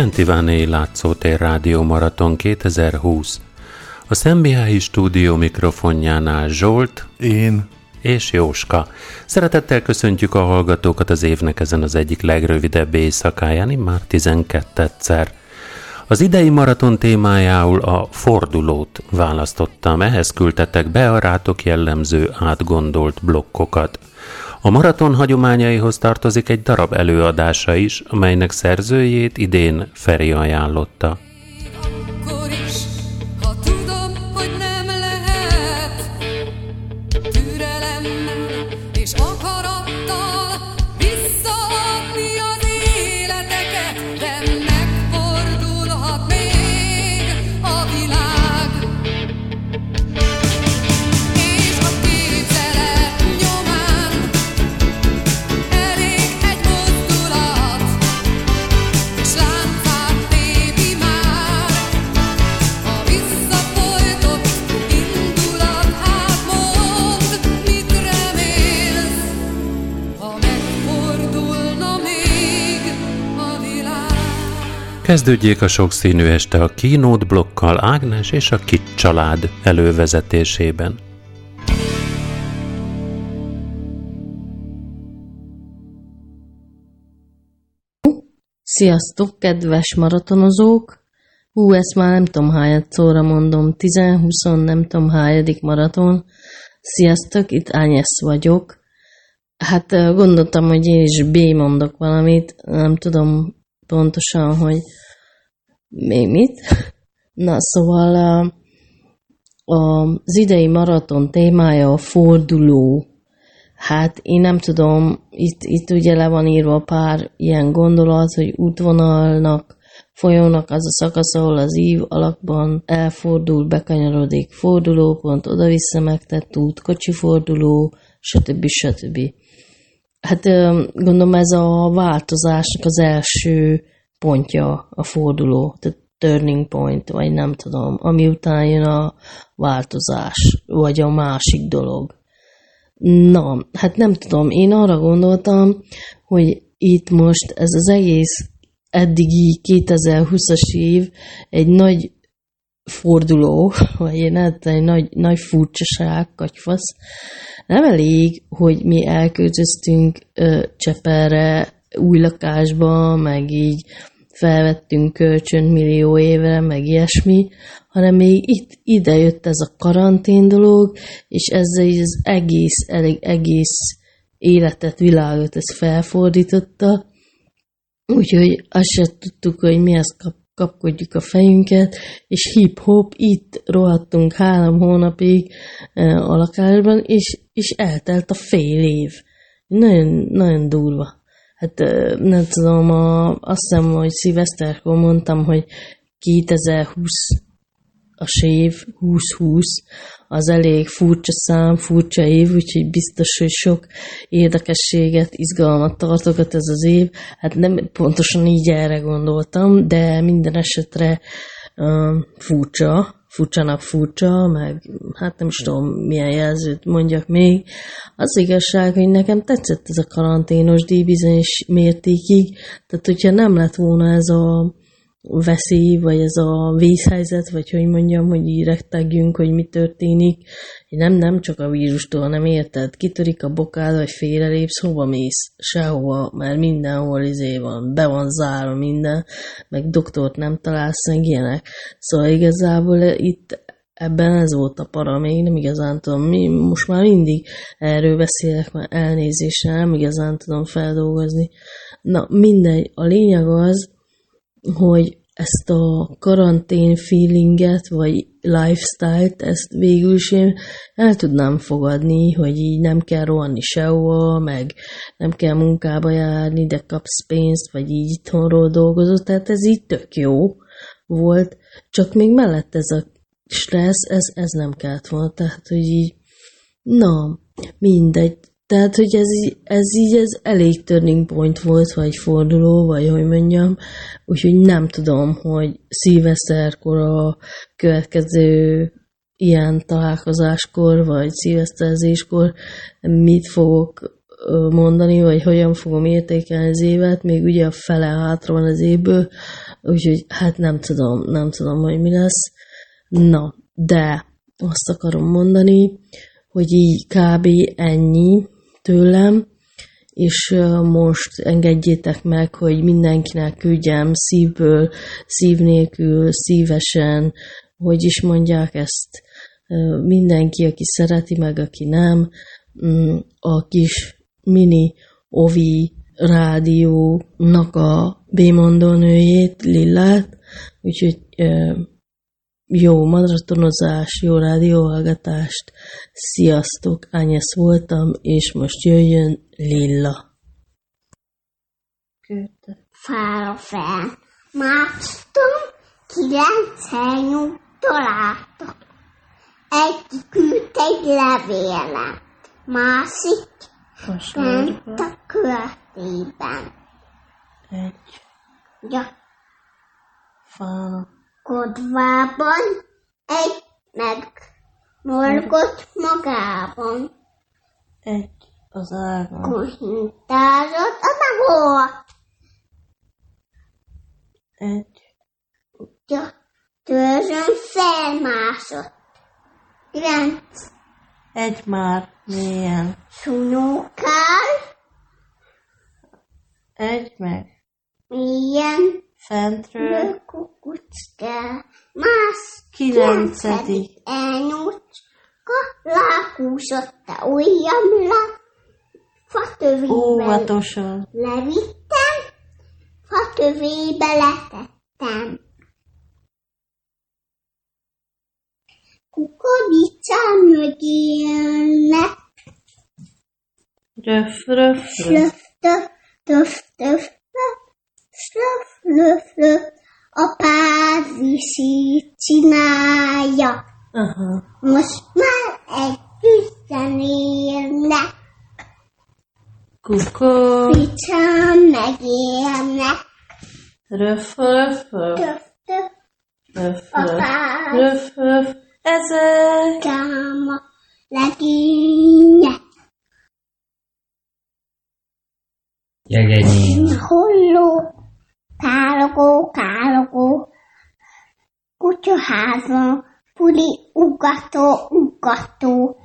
Szent Iváné Látszótér Rádió Maraton 2020. A Szembiái stúdió mikrofonjánál Zsolt, én és Jóska. Szeretettel köszöntjük a hallgatókat az évnek ezen az egyik legrövidebb éjszakáján, már 12-szer. Az idei maraton témájául a fordulót választottam, ehhez küldtetek be a rátok jellemző átgondolt blokkokat. A maraton hagyományaihoz tartozik egy darab előadása is, amelynek szerzőjét idén Feri ajánlotta. Kezdődjék a sokszínű este a kínót blokkal Ágnes és a Kit család elővezetésében. Sziasztok, kedves maratonozók! Hú, ezt már nem tudom hányat szóra mondom, 10-20 nem tudom hányadik maraton. Sziasztok, itt Ányesz vagyok. Hát gondoltam, hogy én is B mondok valamit, nem tudom pontosan, hogy még mit? Na, szóval a, az idei maraton témája a forduló. Hát én nem tudom, itt, itt ugye le van írva pár ilyen gondolat, hogy útvonalnak, folyónak az a szakasz, ahol az ív alakban elfordul, bekanyarodik, fordulópont, oda-vissza megtett út, kocsi forduló, stb. stb. Hát gondolom ez a változásnak az első pontja a forduló, tehát turning point, vagy nem tudom, ami után jön a változás, vagy a másik dolog. Na, hát nem tudom, én arra gondoltam, hogy itt most ez az egész eddigi 2020-as év egy nagy forduló, vagy én hát egy nagy, nagy furcsaság, kagyfasz. Nem elég, hogy mi elköltöztünk ö, Cseperre, új lakásba, meg így felvettünk kölcsön millió évre, meg ilyesmi, hanem még itt ide jött ez a karantén dolog, és ezzel az egész, elég egész életet, világot ez felfordította, úgyhogy azt se tudtuk, hogy mi ezt kap, kapkodjuk a fejünket, és hip-hop, itt rohadtunk három hónapig a lakásban, és, és eltelt a fél év. Nagyon, nagyon durva hát nem tudom, a, azt hiszem, hogy szilveszterkor mondtam, hogy 2020 a sév 2020 az elég furcsa szám, furcsa év, úgyhogy biztos, hogy sok érdekességet, izgalmat tartogat ez az év. Hát nem pontosan így erre gondoltam, de minden esetre uh, furcsa, furcsának furcsa, meg hát nem is tudom, milyen jelzőt mondjak még. Az igazság, hogy nekem tetszett ez a karanténos díj bizonyos mértékig, tehát hogyha nem lett volna ez a veszély, vagy ez a vészhelyzet, vagy hogy mondjam, hogy így hogy mi történik. Nem, nem csak a vírustól, nem érted? Kitörik a bokád, vagy félrelépsz, hova mész? Sehova, mert mindenhol izé van, be van zárva minden, meg doktort nem találsz, meg ilyenek. Szóval igazából itt ebben ez volt a para, még nem igazán tudom, mi, most már mindig erről beszélek, mert elnézéssel nem igazán tudom feldolgozni. Na mindegy, a lényeg az, hogy ezt a karantén feelinget, vagy lifestyle-t, ezt végül is én el tudnám fogadni, hogy így nem kell rohanni sehova, meg nem kell munkába járni, de kapsz pénzt, vagy így itthonról dolgozol, tehát ez így tök jó volt, csak még mellett ez a stressz, ez, ez nem kellett volna, tehát hogy így, na, mindegy, tehát, hogy ez, ez így ez elég turning point volt, vagy forduló, vagy hogy mondjam, úgyhogy nem tudom, hogy szilveszterkor a következő ilyen találkozáskor, vagy szilveszterezéskor mit fogok mondani, vagy hogyan fogom értékelni az évet, még ugye a fele hátra van az évből, úgyhogy hát nem tudom, nem tudom, hogy mi lesz. Na, de azt akarom mondani, hogy így kb. ennyi tőlem, és most engedjétek meg, hogy mindenkinek küldjem szívből, szív nélkül, szívesen, hogy is mondják ezt mindenki, aki szereti, meg aki nem, mm, a kis mini ovi rádiónak a bémondónőjét, Lillát, úgyhogy jó maratonozás, jó rádióhallgatást, sziasztok, Ányesz voltam, és most jöjjön Lilla. Fára fel, másztam, kilencszer nyugtól álltak. Egy küld egy levélet, másik bent a körtében. Egy Ja, fára. Kodvában egy meg morgott magában. Egy az ágon. Kuhintázott a magót. Egy Ja, törzsön felmászott. Kilenc egy már mélyen. sunókál, Egy meg milyen fentről. kukucskál. Más Kilencedik. elnyúcska, lákúszott a ujjamra, fatövével Óvatosan. levittem, fatövébe letettem. Kukorica mögé jönnek, Röf, röf, röf. slöf, töf, töf, töf, slöf, löf, löf, a pázisi csinálja. Aha. Most már együtten élnek, Kukor. picsán megélnek. Röf, röf, röf. Röf, a röf. pázsi Röf, röf. Ezek. Káma legénye, Jegenyi. holló, kálogó, kálogó, kutyaházon, puli, ugató, ugató,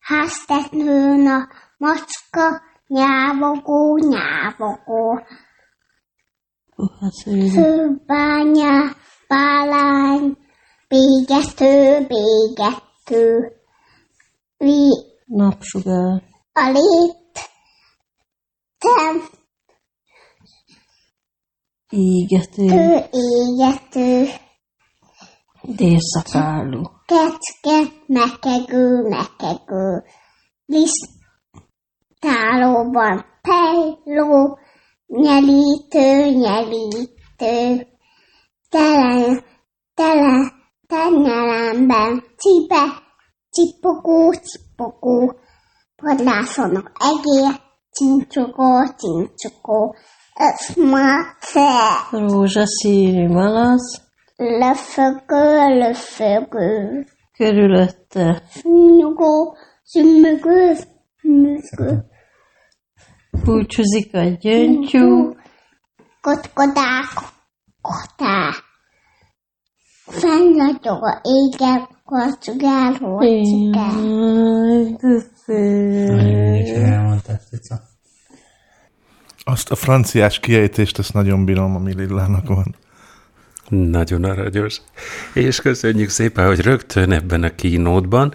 háztetnőn a macska, nyávogó, nyávogó, főbánya, bálány, bégető, bégető, vi, Napsugár. a lét, tem, Ígető. ő égető, Délszakállú. kecke, mekegő, mekegő, lisztálóban pejló, nyelítő, nyelítő, tele, tele, tenyelemben cipe, cipogó, cipogó, padlászonok egér, cincsogó, cincsogó, öszmace, Rózsaszínű malac. löfögő, löfögő, Körülötte. nyugó, szümögő, szümögő, Búcsúzik a gyöngytyú. kotkodák, kotá. Fennragyog a égen, kocsigál, hocsigál. Jaj, de szép. elmondtad, Cica. Azt a franciás kiejtést, ezt nagyon bírom, ami Lillának van. Nagyon aranyos. És köszönjük szépen, hogy rögtön ebben a kínótban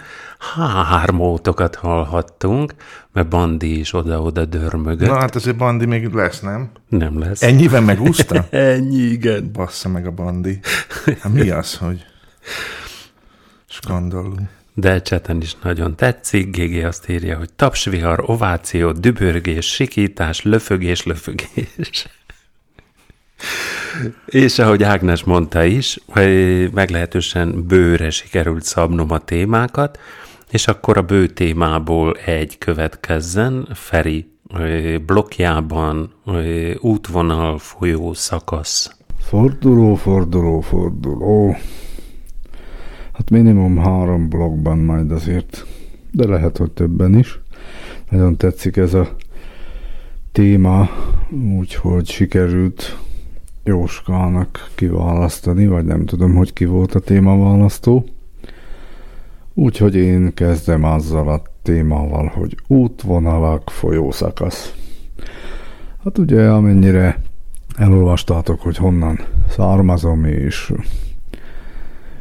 hármótokat hallhattunk, mert Bandi is oda-oda dörmögött. Na hát azért Bandi még lesz, nem? Nem lesz. Ennyiben megúszta? Ennyi, igen. Bassza meg a Bandi. Hát mi az, hogy skandalum. De cseten is nagyon tetszik. GG azt írja, hogy tapsvihar, ováció, dübörgés, sikítás, löfögés, löfögés. És ahogy Ágnes mondta is, meglehetősen bőre sikerült szabnom a témákat, és akkor a bő témából egy következzen, Feri blokkjában útvonal folyó szakasz. Forduló, forduló, forduló. Hát minimum három blogban majd azért, de lehet, hogy többen is. Nagyon tetszik ez a téma, úgyhogy sikerült Jóskának kiválasztani, vagy nem tudom, hogy ki volt a témaválasztó. Úgyhogy én kezdem azzal a témával, hogy útvonalak, folyószakasz. Hát ugye, amennyire elolvastátok, hogy honnan származom, és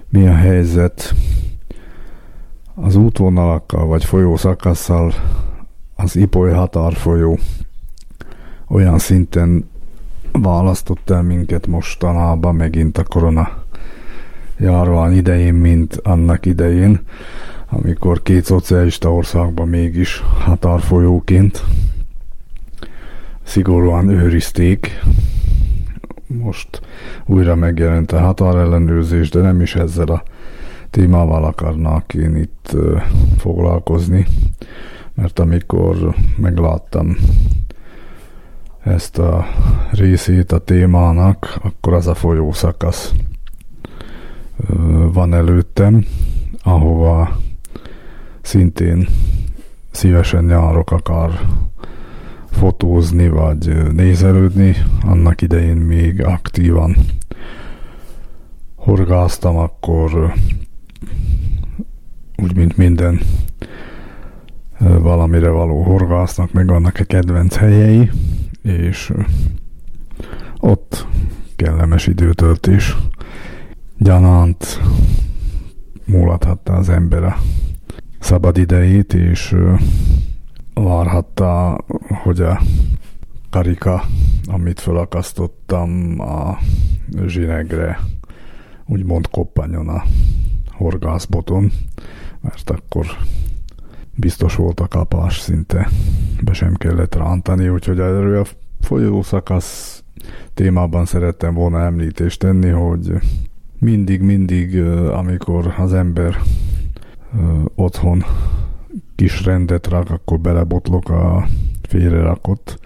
mi a helyzet az útvonalakkal, vagy folyószakasszal, az Ipoly határfolyó olyan szinten választott el minket mostanában megint a korona járvány idején, mint annak idején, amikor két szocialista országban mégis határfolyóként szigorúan őrizték. Most újra megjelent a határellenőrzés, de nem is ezzel a témával akarnak én itt foglalkozni, mert amikor megláttam ezt a részét a témának, akkor az a folyószakasz van előttem, ahova szintén szívesen nyárok akar fotózni, vagy nézelődni. Annak idején még aktívan horgáztam, akkor úgy, mint minden valamire való horgásznak, meg vannak a kedvenc helyei, és ott kellemes időtöltés gyanánt múlathatta az ember a szabad idejét, és várhatta, hogy a karika, amit felakasztottam a zsinegre, úgymond koppanjon a horgászboton, mert akkor biztos volt a kapás, szinte be sem kellett rántani, úgyhogy erről a folyószakasz témában szerettem volna említést tenni, hogy mindig-mindig, amikor az ember otthon kis rendet rak, akkor belebotlok a félrerakott,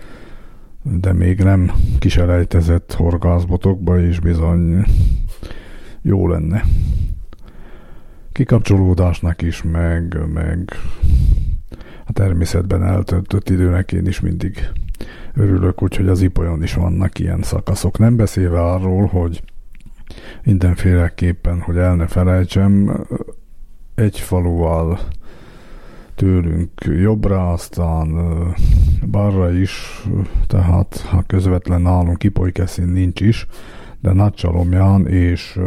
de még nem kiselejtezett horgászbotokba, és bizony jó lenne. Kikapcsolódásnak is, meg, meg a természetben eltöltött időnek én is mindig örülök, úgyhogy az ipolyon is vannak ilyen szakaszok. Nem beszélve arról, hogy mindenféleképpen, hogy el ne felejtsem, egy faluval tőlünk jobbra, aztán balra is, tehát ha közvetlen nálunk Ipolykeszin nincs is, de Nagycsalomján és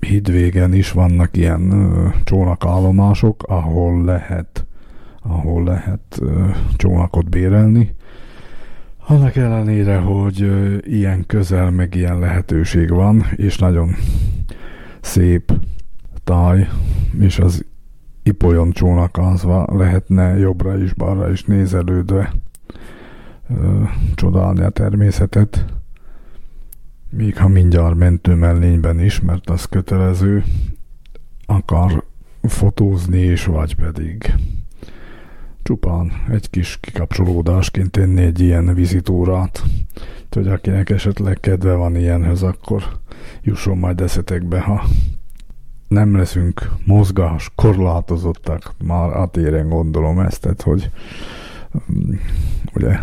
Hidvégen is vannak ilyen csónakállomások, ahol lehet ahol lehet csónakot bérelni, annak ellenére, hogy ilyen közel, meg ilyen lehetőség van, és nagyon szép táj, és az Ipolyon csónakázva lehetne jobbra is, balra is nézelődve ö, csodálni a természetet, még ha mindjárt mentő mellényben is, mert az kötelező, akar fotózni is, vagy pedig csupán egy kis kikapcsolódásként tenni egy ilyen vizitúrát. hogy akinek esetleg kedve van ilyenhez, akkor jusson majd eszetekbe, ha nem leszünk mozgás, korlátozottak, már átéren gondolom ezt, tehát hogy mm, ugye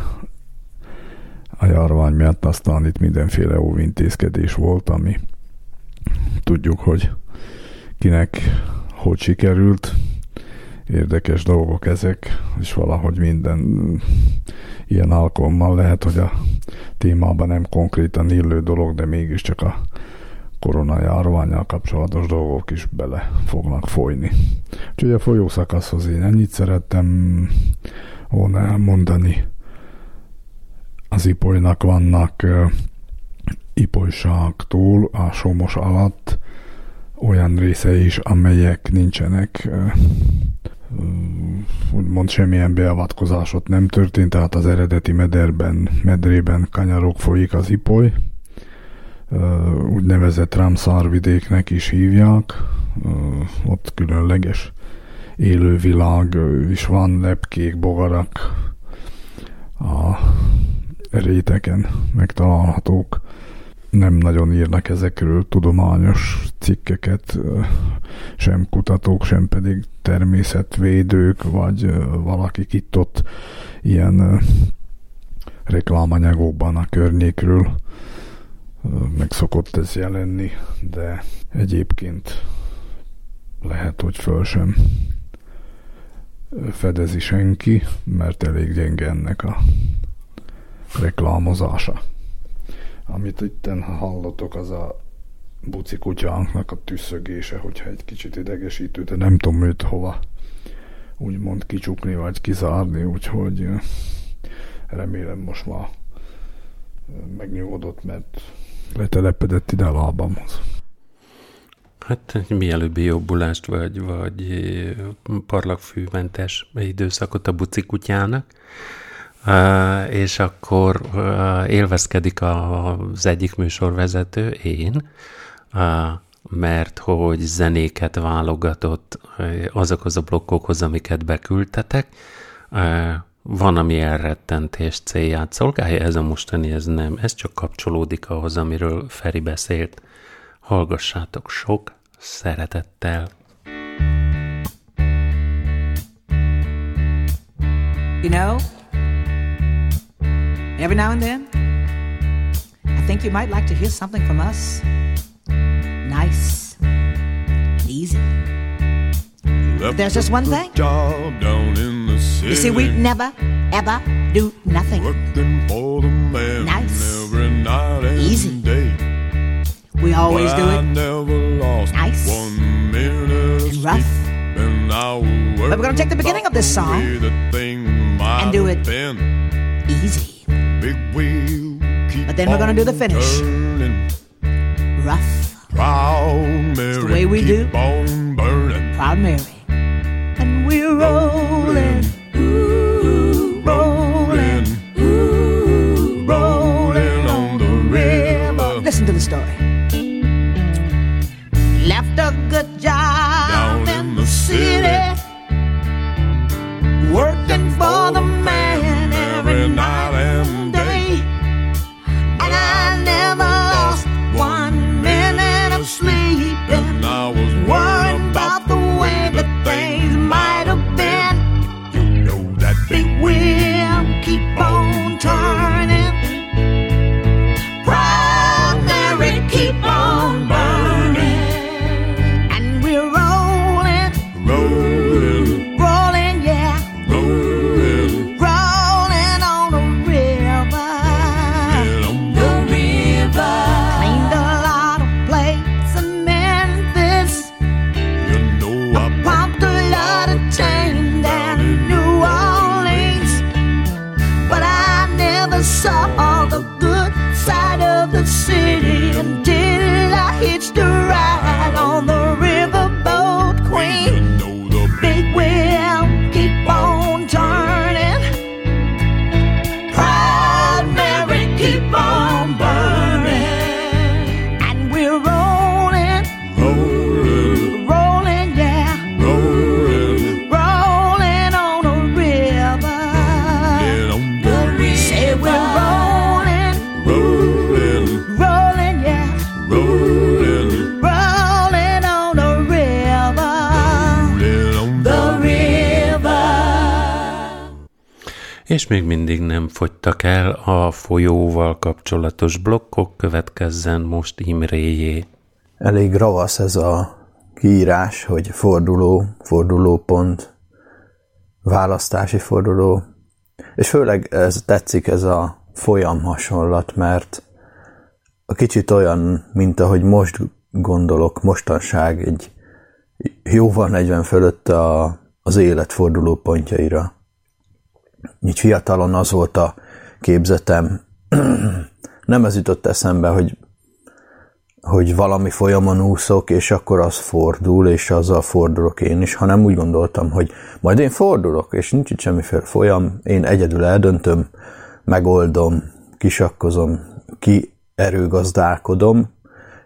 a járvány miatt aztán itt mindenféle óvintézkedés volt, ami tudjuk, hogy kinek hogy sikerült, érdekes dolgok ezek, és valahogy minden ilyen alkalommal lehet, hogy a témában nem konkrétan illő dolog, de mégiscsak a korona járványal kapcsolatos dolgok is bele fognak folyni. Úgyhogy a folyószakaszhoz én ennyit szerettem volna elmondani. Az ipolynak vannak ipolyságtól a somos alatt olyan részei is, amelyek nincsenek úgymond semmilyen beavatkozásot nem történt, tehát az eredeti mederben, medrében kanyarok folyik az ipoly, úgynevezett Ramszárvidéknek is hívják, ott különleges élővilág is van, lepkék, bogarak. A réteken megtalálhatók. nem nagyon írnak ezekről tudományos cikkeket, sem kutatók, sem pedig természetvédők, vagy valakik itt ott ilyen reklámanyagokban a környékről meg szokott ez jelenni, de egyébként lehet, hogy föl sem fedezi senki, mert elég gyenge ennek a reklámozása. Amit itt hallotok, az a buci kutyánknak a tüsszögése, hogyha egy kicsit idegesítő, de nem tudom őt hova úgymond kicsukni vagy kizárni, úgyhogy remélem most már megnyugodott, mert letelepedett ide a lábamhoz. Hát mielőbbi jobbulást, vagy, vagy parlagfűmentes időszakot a buci kutyának, és akkor élvezkedik az egyik műsorvezető, én, mert hogy zenéket válogatott azokhoz a blokkokhoz, amiket beküldtetek, van, ami elrettentés célját szolgálja, ez a mostani, ez nem, ez csak kapcsolódik ahhoz, amiről Feri beszélt. Hallgassátok sok szeretettel. You know, every now and then, I think you might like to hear something from us. Nice and easy. But there's just one thing. Job down in. You see, we never, ever do nothing. Working for the man nice. every night and easy. day. We always do it. I never lost nice. one minute and rough. And but we're going to take the beginning of this song and do it easy. But then we're going to do the finish. Rough. Proud Mary. The way we do. Proud Mary be rolling. És még mindig nem fogytak el a folyóval kapcsolatos blokkok, következzen most Imréjé. Elég ravasz ez a kiírás, hogy forduló, fordulópont, választási forduló, és főleg ez tetszik ez a folyam hasonlat, mert a kicsit olyan, mint ahogy most gondolok, mostanság egy jóval 40 fölött a, az élet fordulópontjaira. Így fiatalon az volt a képzetem, nem ez jutott eszembe, hogy hogy valami folyamon úszok, és akkor az fordul, és azzal fordulok én is, hanem úgy gondoltam, hogy majd én fordulok, és nincs itt semmiféle folyam, én egyedül eldöntöm, megoldom, kisakkozom, ki erőgazdálkodom,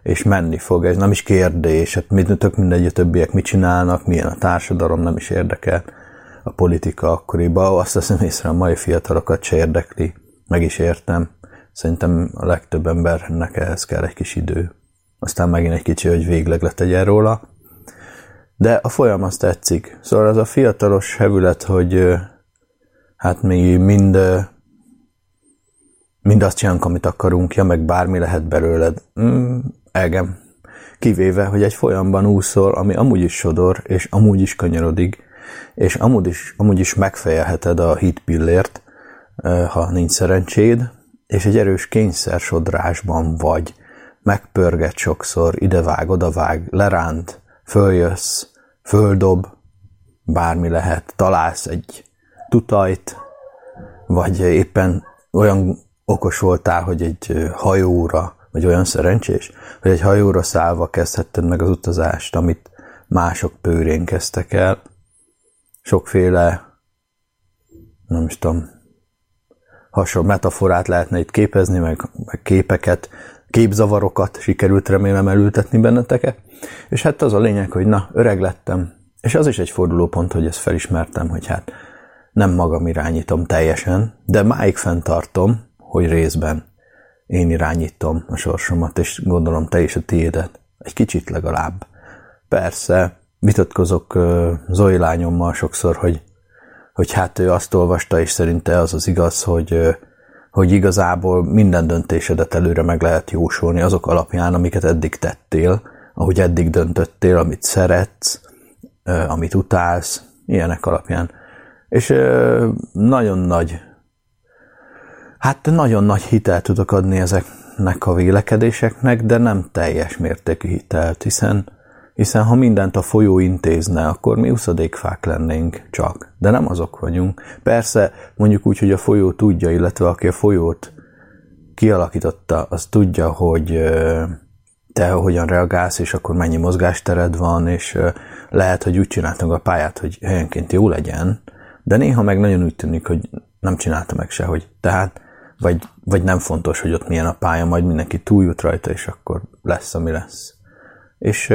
és menni fog. Ez nem is kérdés, hát mit, tök mindegy, a többiek mit csinálnak, milyen a társadalom, nem is érdekel. A politika akkoriban, azt teszem észre, a mai fiatalokat se érdekli, meg is értem. Szerintem a legtöbb embernek ehhez kell egy kis idő. Aztán megint egy kicsi, hogy végleg letegyen róla. De a folyam azt tetszik. Szóval az a fiatalos hevület, hogy hát mi mind, mind azt csinálunk, amit akarunk, ja, meg bármi lehet belőled. Mm, elgem. Kivéve, hogy egy folyamban úszol, ami amúgy is sodor, és amúgy is kanyarodik, és amúgy is, amúgy is megfejelheted a hit pillért, ö, ha nincs szerencséd, és egy erős kényszer sodrásban vagy, megpörget sokszor, idevág, odavág, leránt, följössz, földob, bármi lehet, találsz egy tutajt, vagy éppen olyan okos voltál, hogy egy hajóra, vagy olyan szerencsés, hogy egy hajóra szállva kezdhetted meg az utazást, amit mások pőrén kezdtek el. Sokféle, nem is tudom, hasonló metaforát lehetne itt képezni, meg, meg képeket, képzavarokat sikerült remélem elültetni benneteket. És hát az a lényeg, hogy na, öreg lettem, és az is egy fordulópont, hogy ezt felismertem, hogy hát nem magam irányítom teljesen, de máig fenntartom, hogy részben én irányítom a sorsomat, és gondolom te is a tiédet. Egy kicsit legalább. Persze, vitatkozok Zoe lányommal sokszor, hogy, hogy hát ő azt olvasta, és szerinte az az igaz, hogy, hogy igazából minden döntésedet előre meg lehet jósolni azok alapján, amiket eddig tettél, ahogy eddig döntöttél, amit szeretsz, amit utálsz, ilyenek alapján. És nagyon nagy, hát nagyon nagy hitelt tudok adni ezeknek a vélekedéseknek, de nem teljes mértékű hitelt, hiszen, hiszen ha mindent a folyó intézne, akkor mi uszadékfák lennénk csak, de nem azok vagyunk. Persze, mondjuk úgy, hogy a folyó tudja, illetve aki a folyót kialakította, az tudja, hogy te hogyan reagálsz, és akkor mennyi mozgástered van, és lehet, hogy úgy csináltam a pályát, hogy helyenként jó legyen, de néha meg nagyon úgy tűnik, hogy nem csinálta meg se, hogy tehát, vagy, vagy nem fontos, hogy ott milyen a pálya, majd mindenki túljut rajta, és akkor lesz, ami lesz. És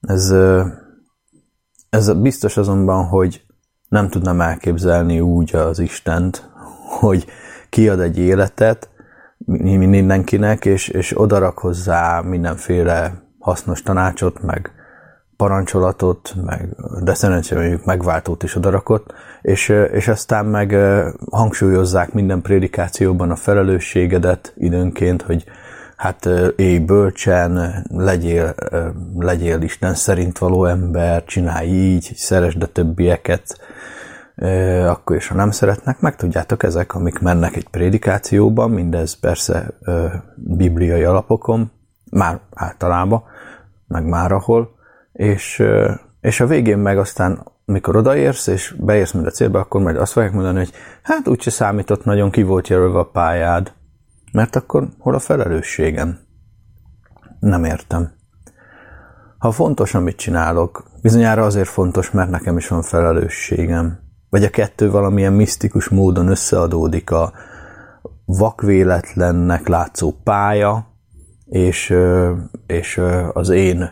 ez, ez biztos azonban, hogy nem tudnám elképzelni úgy az Istent, hogy kiad egy életet mindenkinek, és, és odarak hozzá mindenféle hasznos tanácsot, meg parancsolatot, meg, de szerencsére mondjuk megváltót is odarakott, és, és aztán meg hangsúlyozzák minden prédikációban a felelősségedet időnként, hogy hát élj bölcsen, legyél, legyél Isten szerint való ember, csinálj így, szeresd a többieket, akkor is, ha nem szeretnek, meg tudjátok, ezek, amik mennek egy prédikációban, mindez persze bibliai alapokon, már általában, meg már ahol, és, és a végén meg aztán, mikor odaérsz, és beérsz mind a célba, akkor majd azt fogják mondani, hogy hát úgyse számított nagyon, ki volt jelölve a pályád, mert akkor hol a felelősségem? Nem értem. Ha fontos, amit csinálok, bizonyára azért fontos, mert nekem is van felelősségem. Vagy a kettő valamilyen misztikus módon összeadódik a vakvéletlennek látszó pálya, és, és az én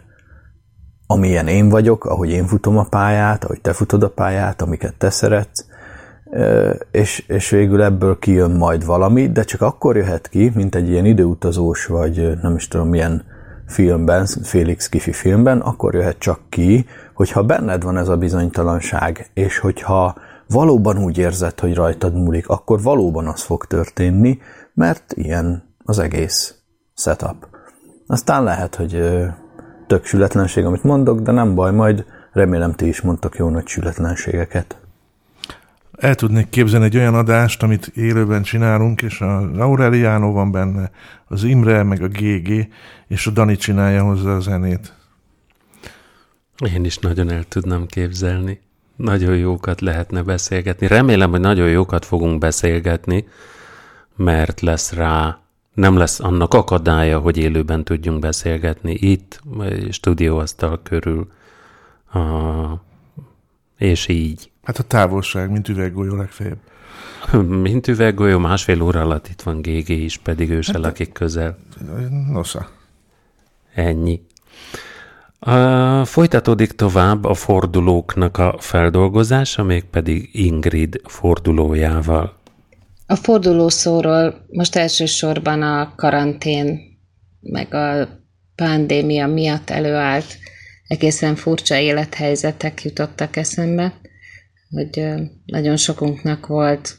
amilyen én vagyok, ahogy én futom a pályát, ahogy te futod a pályát, amiket te szeretsz, és, és végül ebből kijön majd valami, de csak akkor jöhet ki, mint egy ilyen időutazós, vagy nem is tudom milyen filmben, Félix Kifi filmben, akkor jöhet csak ki, hogyha benned van ez a bizonytalanság, és hogyha valóban úgy érzed, hogy rajtad múlik, akkor valóban az fog történni, mert ilyen az egész setup. Aztán lehet, hogy tök sületlenség, amit mondok, de nem baj, majd remélem ti is mondtok jó nagy sületlenségeket. El tudnék képzelni egy olyan adást, amit élőben csinálunk, és a Aureliano van benne, az Imre, meg a GG, és a Dani csinálja hozzá a zenét. Én is nagyon el tudnám képzelni. Nagyon jókat lehetne beszélgetni. Remélem, hogy nagyon jókat fogunk beszélgetni, mert lesz rá nem lesz annak akadálya, hogy élőben tudjunk beszélgetni itt, stúdióasztal körül, és így. Hát a távolság, mint üveggolyó legfeljebb. Mint üveggolyó, másfél óra alatt itt van GG is, pedig ő se hát, lakik közel. Nosza. Ennyi. A, folytatódik tovább a fordulóknak a feldolgozása, mégpedig Ingrid fordulójával. A forduló szóról most elsősorban a karantén, meg a pandémia miatt előállt egészen furcsa élethelyzetek jutottak eszembe, hogy nagyon sokunknak volt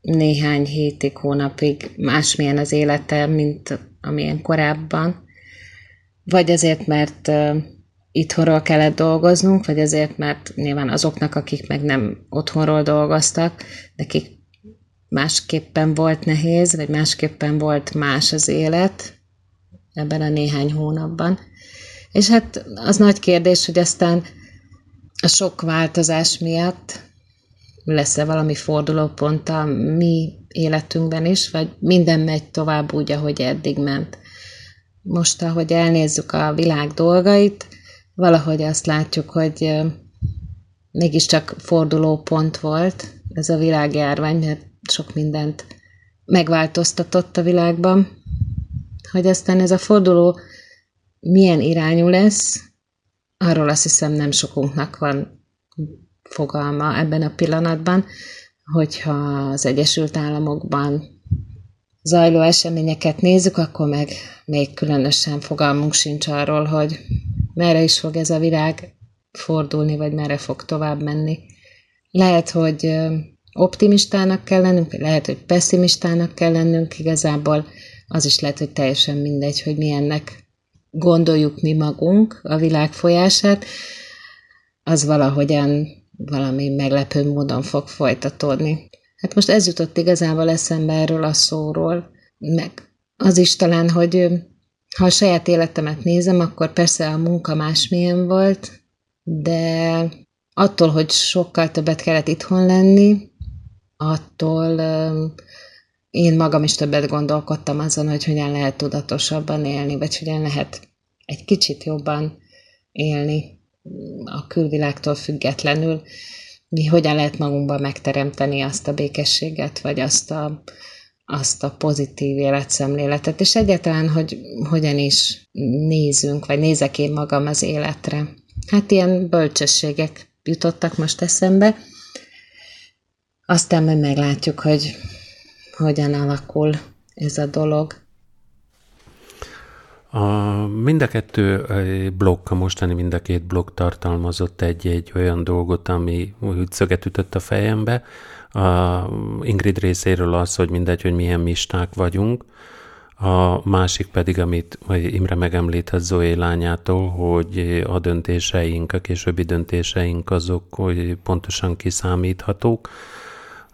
néhány hétig, hónapig másmilyen az élete, mint amilyen korábban. Vagy azért, mert itthonról kellett dolgoznunk, vagy azért, mert nyilván azoknak, akik meg nem otthonról dolgoztak, nekik másképpen volt nehéz, vagy másképpen volt más az élet ebben a néhány hónapban. És hát az nagy kérdés, hogy aztán a sok változás miatt lesz-e valami fordulópont a mi életünkben is, vagy minden megy tovább úgy, ahogy eddig ment. Most, ahogy elnézzük a világ dolgait, valahogy azt látjuk, hogy mégiscsak fordulópont volt ez a világjárvány, mert sok mindent megváltoztatott a világban, hogy aztán ez a forduló milyen irányú lesz, arról azt hiszem nem sokunknak van fogalma ebben a pillanatban, hogyha az Egyesült Államokban zajló eseményeket nézzük, akkor meg még különösen fogalmunk sincs arról, hogy merre is fog ez a világ fordulni, vagy merre fog tovább menni. Lehet, hogy optimistának kell lennünk, lehet, hogy pessimistának kell lennünk, igazából az is lehet, hogy teljesen mindegy, hogy milyennek gondoljuk mi magunk a világ folyását, az valahogyan valami meglepő módon fog folytatódni. Hát most ez jutott igazából eszembe erről a szóról, meg az is talán, hogy ha a saját életemet nézem, akkor persze a munka másmilyen volt, de attól, hogy sokkal többet kellett itthon lenni, attól én magam is többet gondolkodtam azon, hogy hogyan lehet tudatosabban élni, vagy hogyan lehet egy kicsit jobban élni a külvilágtól függetlenül, mi hogyan lehet magunkban megteremteni azt a békességet, vagy azt a, azt a pozitív életszemléletet, és egyáltalán, hogy hogyan is nézünk, vagy nézek én magam az életre. Hát ilyen bölcsességek jutottak most eszembe, aztán majd meglátjuk, hogy hogyan alakul ez a dolog. A, mind a kettő blokk, a mostani mind a két blokk tartalmazott egy-egy olyan dolgot, ami úgy ütött a fejembe. A Ingrid részéről az, hogy mindegy, hogy milyen misták vagyunk, a másik pedig, amit Imre megemlített Zoé lányától, hogy a döntéseink, a későbbi döntéseink azok, hogy pontosan kiszámíthatók,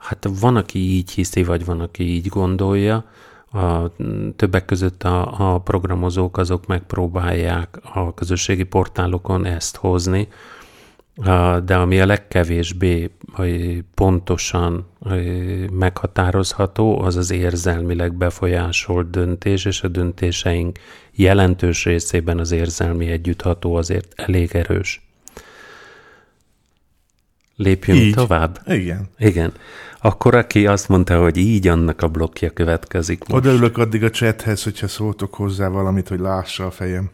Hát van, aki így hiszi, vagy van, aki így gondolja. A, többek között a, a programozók azok megpróbálják a közösségi portálokon ezt hozni, de ami a legkevésbé pontosan meghatározható, az az érzelmileg befolyásolt döntés, és a döntéseink jelentős részében az érzelmi együttható azért elég erős. Lépjünk így. tovább? Igen. Igen. Akkor aki azt mondta, hogy így annak a blokkja következik most. Odaülök addig a chathez, hogyha szóltok hozzá valamit, hogy lássa a fejem.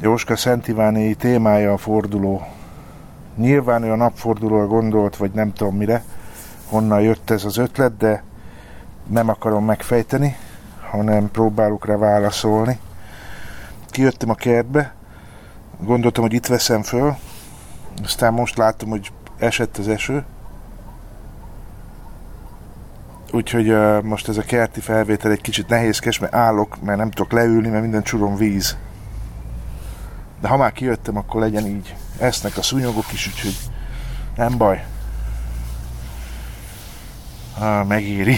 Jóska Szent Ivánéi témája a forduló. Nyilván ő a napfordulóra gondolt, vagy nem tudom mire, honnan jött ez az ötlet, de nem akarom megfejteni, hanem próbálok rá válaszolni. Kijöttem a kertbe, gondoltam, hogy itt veszem föl, aztán most látom, hogy esett az eső, Úgyhogy uh, most ez a kerti felvétel egy kicsit nehézkes, mert állok, mert nem tudok leülni, mert minden csurom víz. De ha már kijöttem, akkor legyen így. Esznek a szúnyogok is, úgyhogy nem baj. Ah, megéri.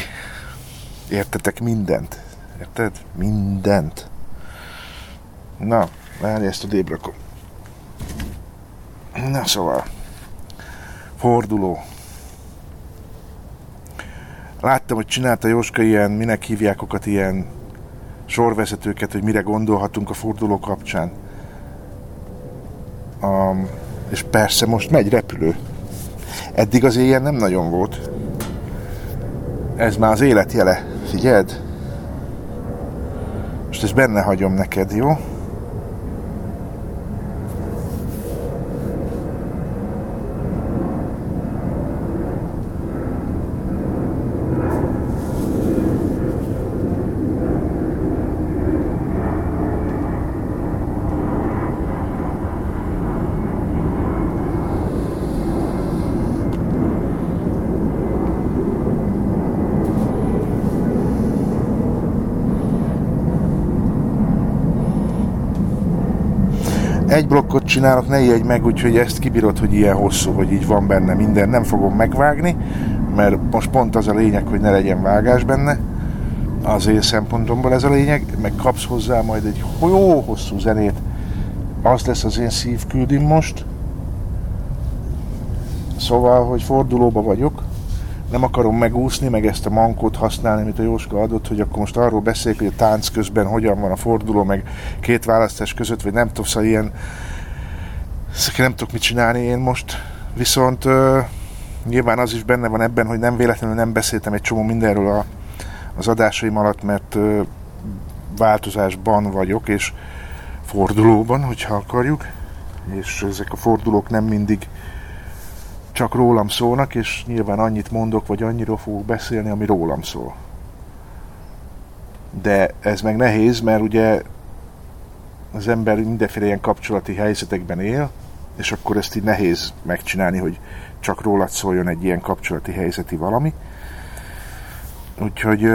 Értetek mindent. Érted? Mindent. Na, várj, ezt a débrakom. Na szóval. Forduló. Láttam, hogy csinálta Jóska ilyen, minek hívják ilyen sorvezetőket, hogy mire gondolhatunk a forduló kapcsán. Um, és persze most megy repülő. Eddig az ilyen nem nagyon volt. Ez már az élet jele. Figyeld? Most ezt benne hagyom neked, jó? Egy blokkot csinálok, ne ijedj meg, úgyhogy ezt kibírod, hogy ilyen hosszú, hogy így van benne minden. Nem fogom megvágni, mert most pont az a lényeg, hogy ne legyen vágás benne. Az én szempontomból ez a lényeg, meg kapsz hozzá majd egy jó hosszú zenét. Az lesz az én szívküldim most. Szóval, hogy fordulóba vagyok, nem akarom megúszni, meg ezt a mankót használni, amit a Jóska adott, hogy akkor most arról beszéljük, hogy a tánc közben hogyan van a forduló, meg két választás között, vagy nem tudom, szóval ilyen nem tudok mit csinálni én most. Viszont uh, nyilván az is benne van ebben, hogy nem véletlenül nem beszéltem egy csomó mindenről a, az adásaim alatt, mert uh, változásban vagyok, és fordulóban, hogyha akarjuk, és ezek a fordulók nem mindig csak rólam szólnak, és nyilván annyit mondok, vagy annyira fogok beszélni, ami rólam szól. De ez meg nehéz, mert ugye az ember mindenféle ilyen kapcsolati helyzetekben él, és akkor ezt így nehéz megcsinálni, hogy csak rólad szóljon egy ilyen kapcsolati helyzeti valami. Úgyhogy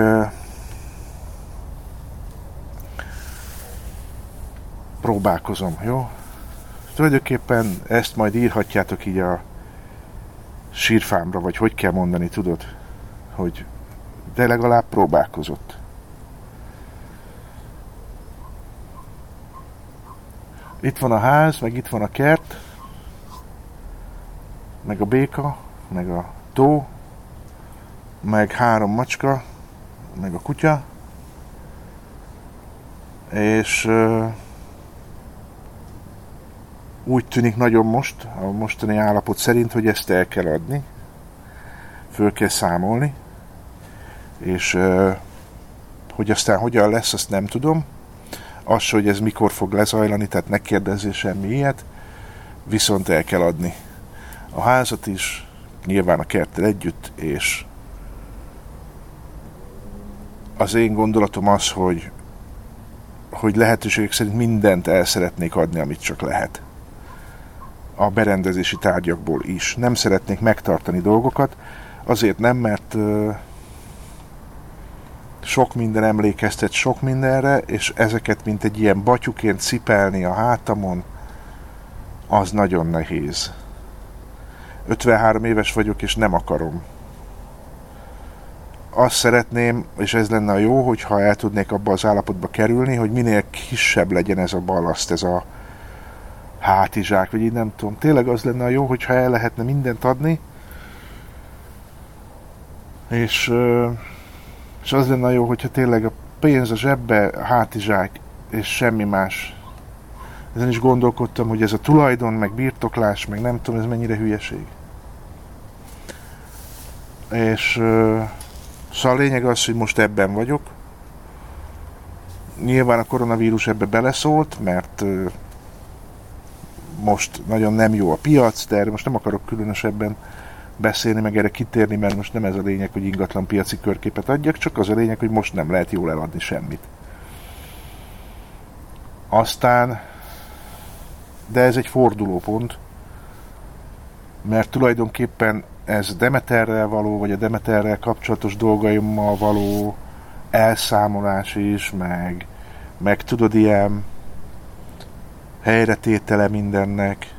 próbálkozom, jó? Tulajdonképpen ezt majd írhatjátok így a sírfámra, vagy hogy kell mondani, tudod, hogy de legalább próbálkozott. Itt van a ház, meg itt van a kert, meg a béka, meg a tó, meg három macska, meg a kutya, és úgy tűnik nagyon most, a mostani állapot szerint, hogy ezt el kell adni, föl kell számolni, és hogy aztán hogyan lesz, azt nem tudom. Az, hogy ez mikor fog lezajlani, tehát ne kérdezzél semmi ilyet, viszont el kell adni. A házat is, nyilván a kerttel együtt, és az én gondolatom az, hogy, hogy lehetőségek szerint mindent el szeretnék adni, amit csak lehet a berendezési tárgyakból is. Nem szeretnék megtartani dolgokat, azért nem, mert sok minden emlékeztet sok mindenre, és ezeket, mint egy ilyen batyuként cipelni a hátamon, az nagyon nehéz. 53 éves vagyok, és nem akarom. Azt szeretném, és ez lenne a jó, hogyha el tudnék abba az állapotba kerülni, hogy minél kisebb legyen ez a balaszt, ez a, hátizsák, vagy így nem tudom. Tényleg az lenne a jó, hogyha el lehetne mindent adni, és, és az lenne a jó, hogyha tényleg a pénz a zsebbe, a hátizsák, és semmi más. Ezen is gondolkodtam, hogy ez a tulajdon, meg birtoklás, meg nem tudom, ez mennyire hülyeség. És szóval a lényeg az, hogy most ebben vagyok. Nyilván a koronavírus ebbe beleszólt, mert most nagyon nem jó a piac, de erre most nem akarok különösebben beszélni, meg erre kitérni, mert most nem ez a lényeg, hogy ingatlan piaci körképet adjak, csak az a lényeg, hogy most nem lehet jól eladni semmit. Aztán, de ez egy fordulópont, mert tulajdonképpen ez Demeterrel való, vagy a Demeterrel kapcsolatos dolgaimmal való elszámolás is, meg, meg tudod, ilyen helyretétele mindennek.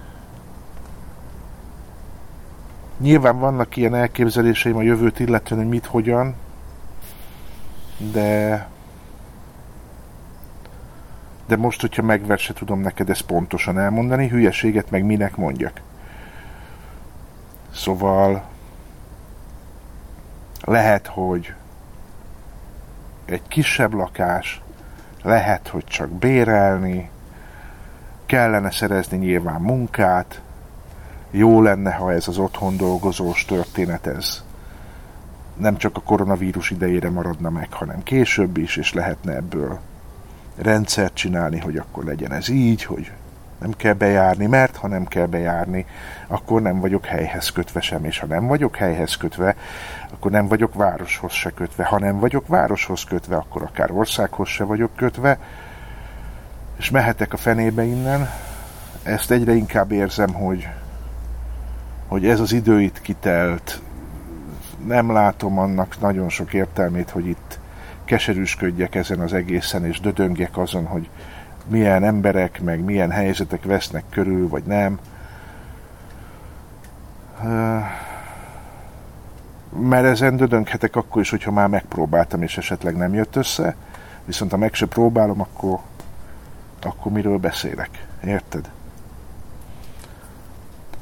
Nyilván vannak ilyen elképzeléseim a jövőt illetően, hogy mit, hogyan, de de most, hogyha megver, se tudom neked ezt pontosan elmondani, hülyeséget meg minek mondjak. Szóval lehet, hogy egy kisebb lakás, lehet, hogy csak bérelni, kellene szerezni nyilván munkát, jó lenne, ha ez az otthon dolgozós történet ez nem csak a koronavírus idejére maradna meg, hanem később is, és lehetne ebből rendszert csinálni, hogy akkor legyen ez így, hogy nem kell bejárni, mert ha nem kell bejárni, akkor nem vagyok helyhez kötve sem, és ha nem vagyok helyhez kötve, akkor nem vagyok városhoz se kötve. Ha nem vagyok városhoz kötve, akkor akár országhoz se vagyok kötve, és mehetek a fenébe innen. Ezt egyre inkább érzem, hogy, hogy ez az idő itt kitelt. Nem látom annak nagyon sok értelmét, hogy itt keserűsködjek ezen az egészen, és dödöngjek azon, hogy milyen emberek, meg milyen helyzetek vesznek körül, vagy nem. Mert ezen dödönhetek akkor is, hogyha már megpróbáltam, és esetleg nem jött össze, viszont ha meg se próbálom, akkor, akkor miről beszélek. Érted?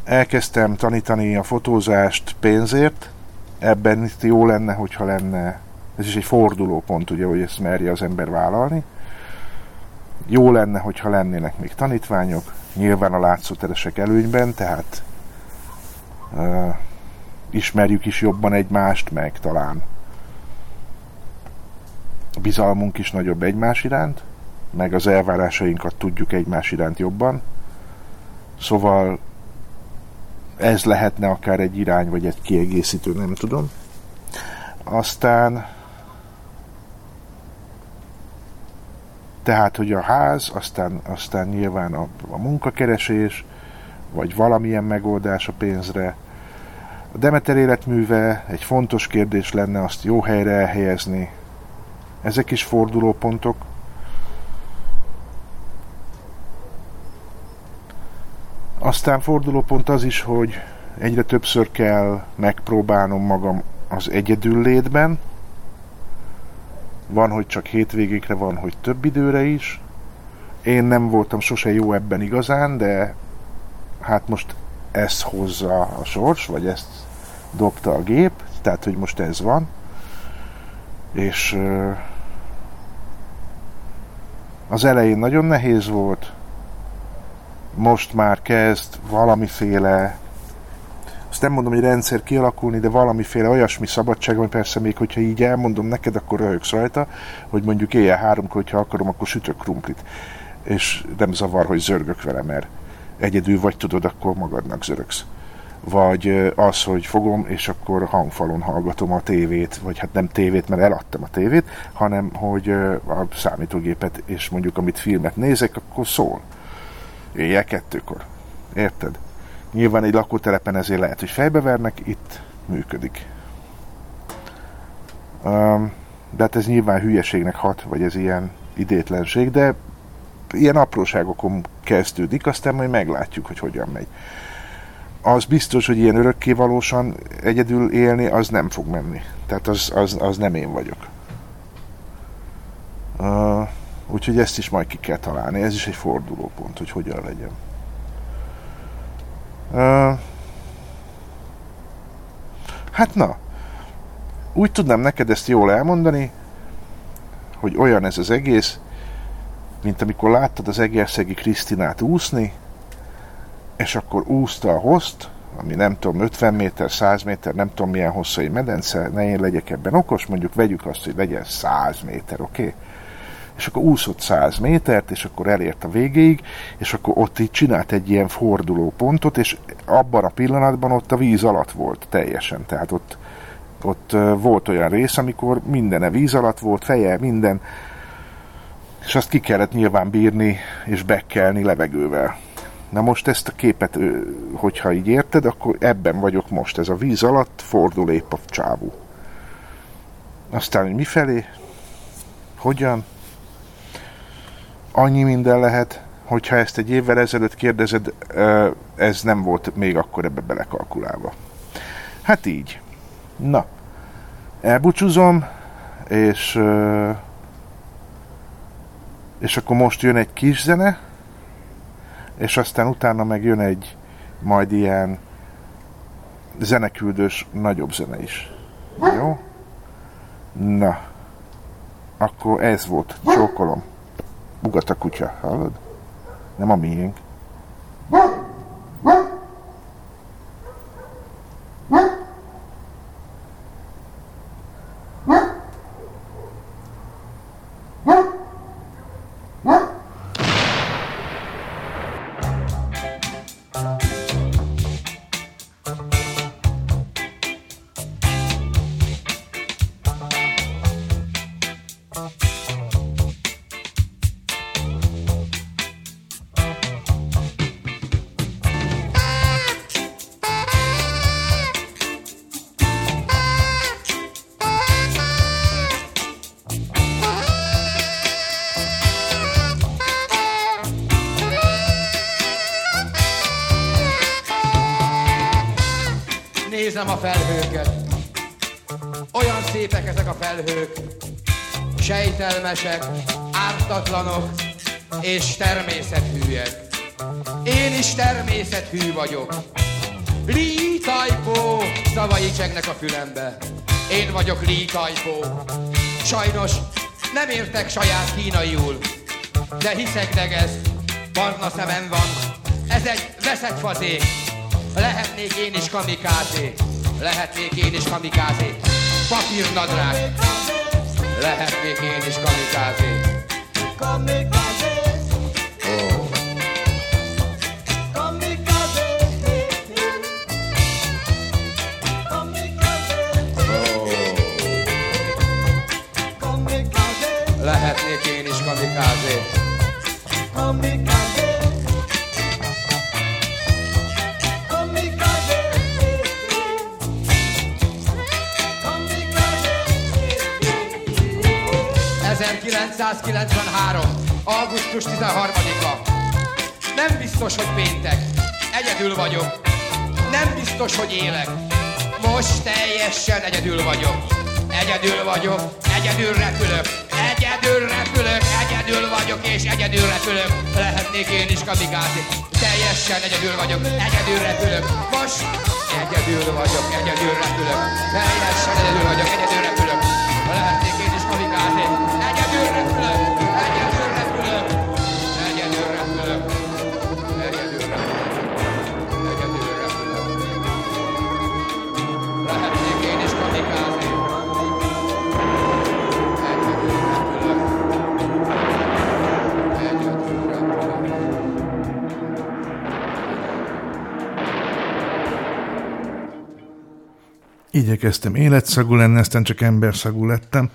Elkezdtem tanítani a fotózást pénzért, ebben itt jó lenne, hogyha lenne, ez is egy fordulópont, ugye, hogy ezt merje az ember vállalni. Jó lenne, hogyha lennének még tanítványok, nyilván a látszóteresek előnyben, tehát uh, ismerjük is jobban egymást, meg talán a bizalmunk is nagyobb egymás iránt, meg az elvárásainkat tudjuk egymás iránt jobban. Szóval ez lehetne akár egy irány, vagy egy kiegészítő, nem tudom. Aztán tehát, hogy a ház, aztán, aztán nyilván a, a munkakeresés, vagy valamilyen megoldás a pénzre. A Demeter életműve egy fontos kérdés lenne azt jó helyre elhelyezni. Ezek is fordulópontok. Aztán fordulópont az is, hogy egyre többször kell megpróbálnom magam az egyedül létben. Van, hogy csak hétvégékre van, hogy több időre is. Én nem voltam sose jó ebben igazán, de hát most ezt hozza a sors, vagy ezt dobta a gép, tehát hogy most ez van. És az elején nagyon nehéz volt, most már kezd valamiféle azt nem mondom, hogy rendszer kialakulni, de valamiféle olyasmi szabadság, ami persze még, hogyha így elmondom neked, akkor röhögsz rajta, hogy mondjuk éjjel háromkor, hogyha akarom, akkor sütök krumplit. És nem zavar, hogy zörgök vele, mert egyedül vagy tudod, akkor magadnak zörögsz. Vagy az, hogy fogom, és akkor hangfalon hallgatom a tévét, vagy hát nem tévét, mert eladtam a tévét, hanem hogy a számítógépet, és mondjuk amit filmet nézek, akkor szól éjjel kettőkor. Érted? Nyilván egy lakótelepen ezért lehet, hogy fejbevernek, itt működik. Um, de hát ez nyilván hülyeségnek hat, vagy ez ilyen idétlenség, de ilyen apróságokon kezdődik, aztán majd meglátjuk, hogy hogyan megy. Az biztos, hogy ilyen örökkévalósan egyedül élni, az nem fog menni. Tehát az, az, az nem én vagyok. Uh, Úgyhogy ezt is majd ki kell találni. Ez is egy fordulópont, hogy hogyan legyen. Hát na, úgy tudnám neked ezt jól elmondani, hogy olyan ez az egész, mint amikor láttad az Egerszegi Krisztinát úszni, és úszta úszta hozt, ami nem tudom, 50 méter, 100 méter, nem tudom milyen hosszai medence, ne én legyek ebben okos, mondjuk vegyük azt, hogy legyen 100 méter, oké? Okay? És akkor úszott 100 métert, és akkor elért a végéig, és akkor ott így csinált egy ilyen forduló pontot, és abban a pillanatban ott a víz alatt volt teljesen, tehát ott, ott volt olyan rész, amikor mindene víz alatt volt, feje, minden, és azt ki kellett nyilván bírni, és bekkelni levegővel. Na most ezt a képet, hogyha így érted, akkor ebben vagyok most, ez a víz alatt fordul épp a csávú. Aztán, hogy mifelé, hogyan, annyi minden lehet, hogyha ezt egy évvel ezelőtt kérdezed, ez nem volt még akkor ebbe belekalkulálva. Hát így. Na, elbúcsúzom, és és akkor most jön egy kis zene, és aztán utána meg jön egy majd ilyen zeneküldős nagyobb zene is. Jó? Na, akkor ez volt. Csókolom. Ugat a kutya, hallod? Nem a miénk. Nézem a felhőket. Olyan szépek ezek a felhők, sejtelmesek, ártatlanok és természethűek. Én is termésethű vagyok. Lý Tajpó szavai csegnek a fülembe. Én vagyok Lý Tajpó. Sajnos nem értek saját kínaiul, de hiszek degez, barna szemem van. Ez egy veszett fazék. Lehetnék én is kamikázé. Lehetnék én is kamikázé. Papír nadrág. Lehetnék én is kamikázé. Oh. ...1993. augusztus 13-a. Nem biztos, hogy péntek. Egyedül vagyok. Nem biztos, hogy élek. Most teljesen egyedül vagyok. Egyedül vagyok, egyedül repülök. Egyedül repülök, egyedül vagyok és egyedül repülök. Lehetnék én is kamikázi. Teljesen egyedül vagyok, egyedül repülök. Most egyedül vagyok, egyedül repülök. Teljesen egyedül vagyok, egyedül repülök. Igyekeztem életszagú lenni, aztán csak emberszagú lettem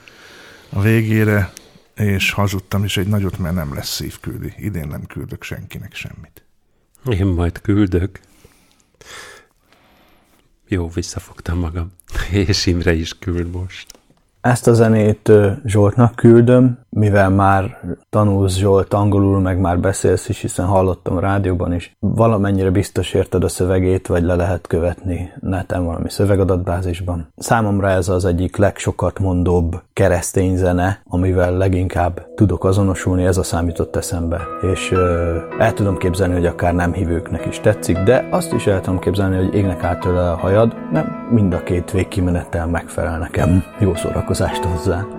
a végére, és hazudtam is egy nagyot, mert nem lesz szívküldi. Idén nem küldök senkinek semmit. Én majd küldök. Jó, visszafogtam magam. És Imre is küld most. Ezt a zenét Zsoltnak küldöm, mivel már tanulsz Zsolt angolul, meg már beszélsz is, hiszen hallottam a rádióban is. Valamennyire biztos érted a szövegét, vagy le lehet követni neten valami szövegadatbázisban. Számomra ez az egyik legsokat mondóbb keresztény zene, amivel leginkább tudok azonosulni, ez a számított eszembe. És ö, el tudom képzelni, hogy akár nem hívőknek is tetszik, de azt is el tudom képzelni, hogy égnek át tőle a hajad, nem mind a két végkimenettel megfelel nekem. Jó szórakozást hozzá!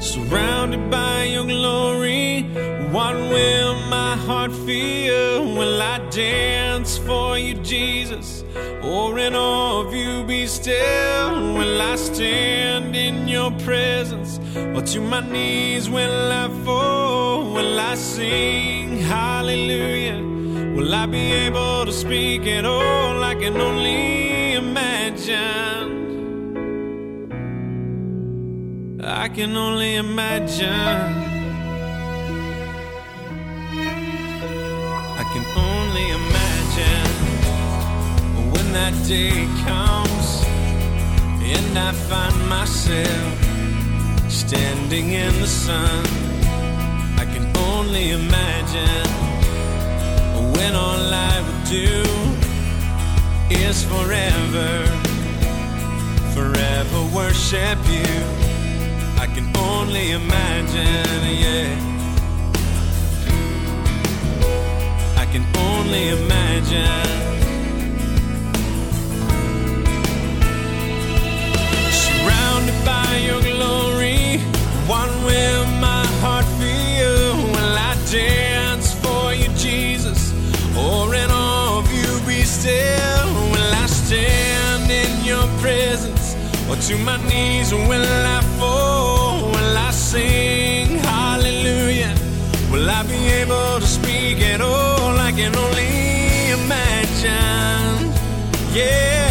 Surrounded by your glory, what will my heart feel? Will I dance for you, Jesus? Or in awe of you be still? Will I stand in your presence? Or to my knees will I fall? Will I sing hallelujah? Will I be able to speak at all? I can only imagine. I can only imagine. I can only imagine when that day comes and I find myself standing in the sun. I can only imagine when all I would do is forever, forever worship you. I can only imagine, yeah. I can only imagine. Surrounded by your glory, what will my heart feel? Will I dance still? Will I stand in your presence? Or to my knees will I fall? Will I sing hallelujah? Will I be able to speak at all? I can only imagine. Yeah,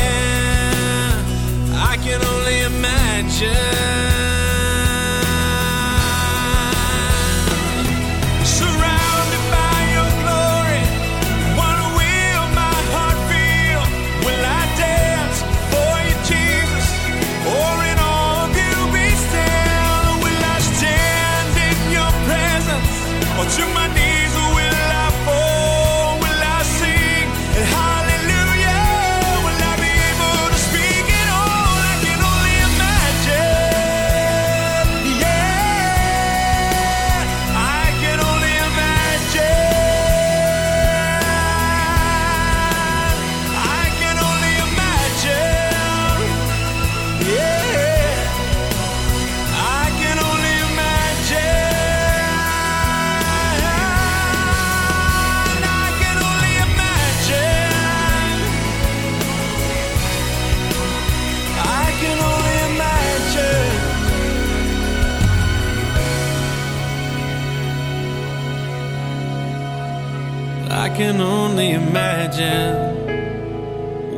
can only imagine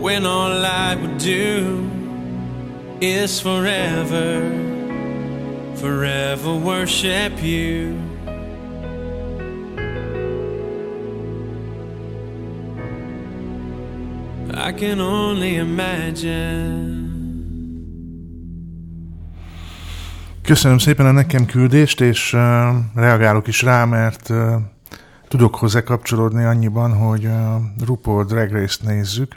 when all I would do is forever, forever worship you. I can only imagine. Köszönöm szépen a nekem küldést, és uh, reagálok is rá, mert uh, tudok hozzá kapcsolódni annyiban, hogy uh, RuPaul Drag Race-t nézzük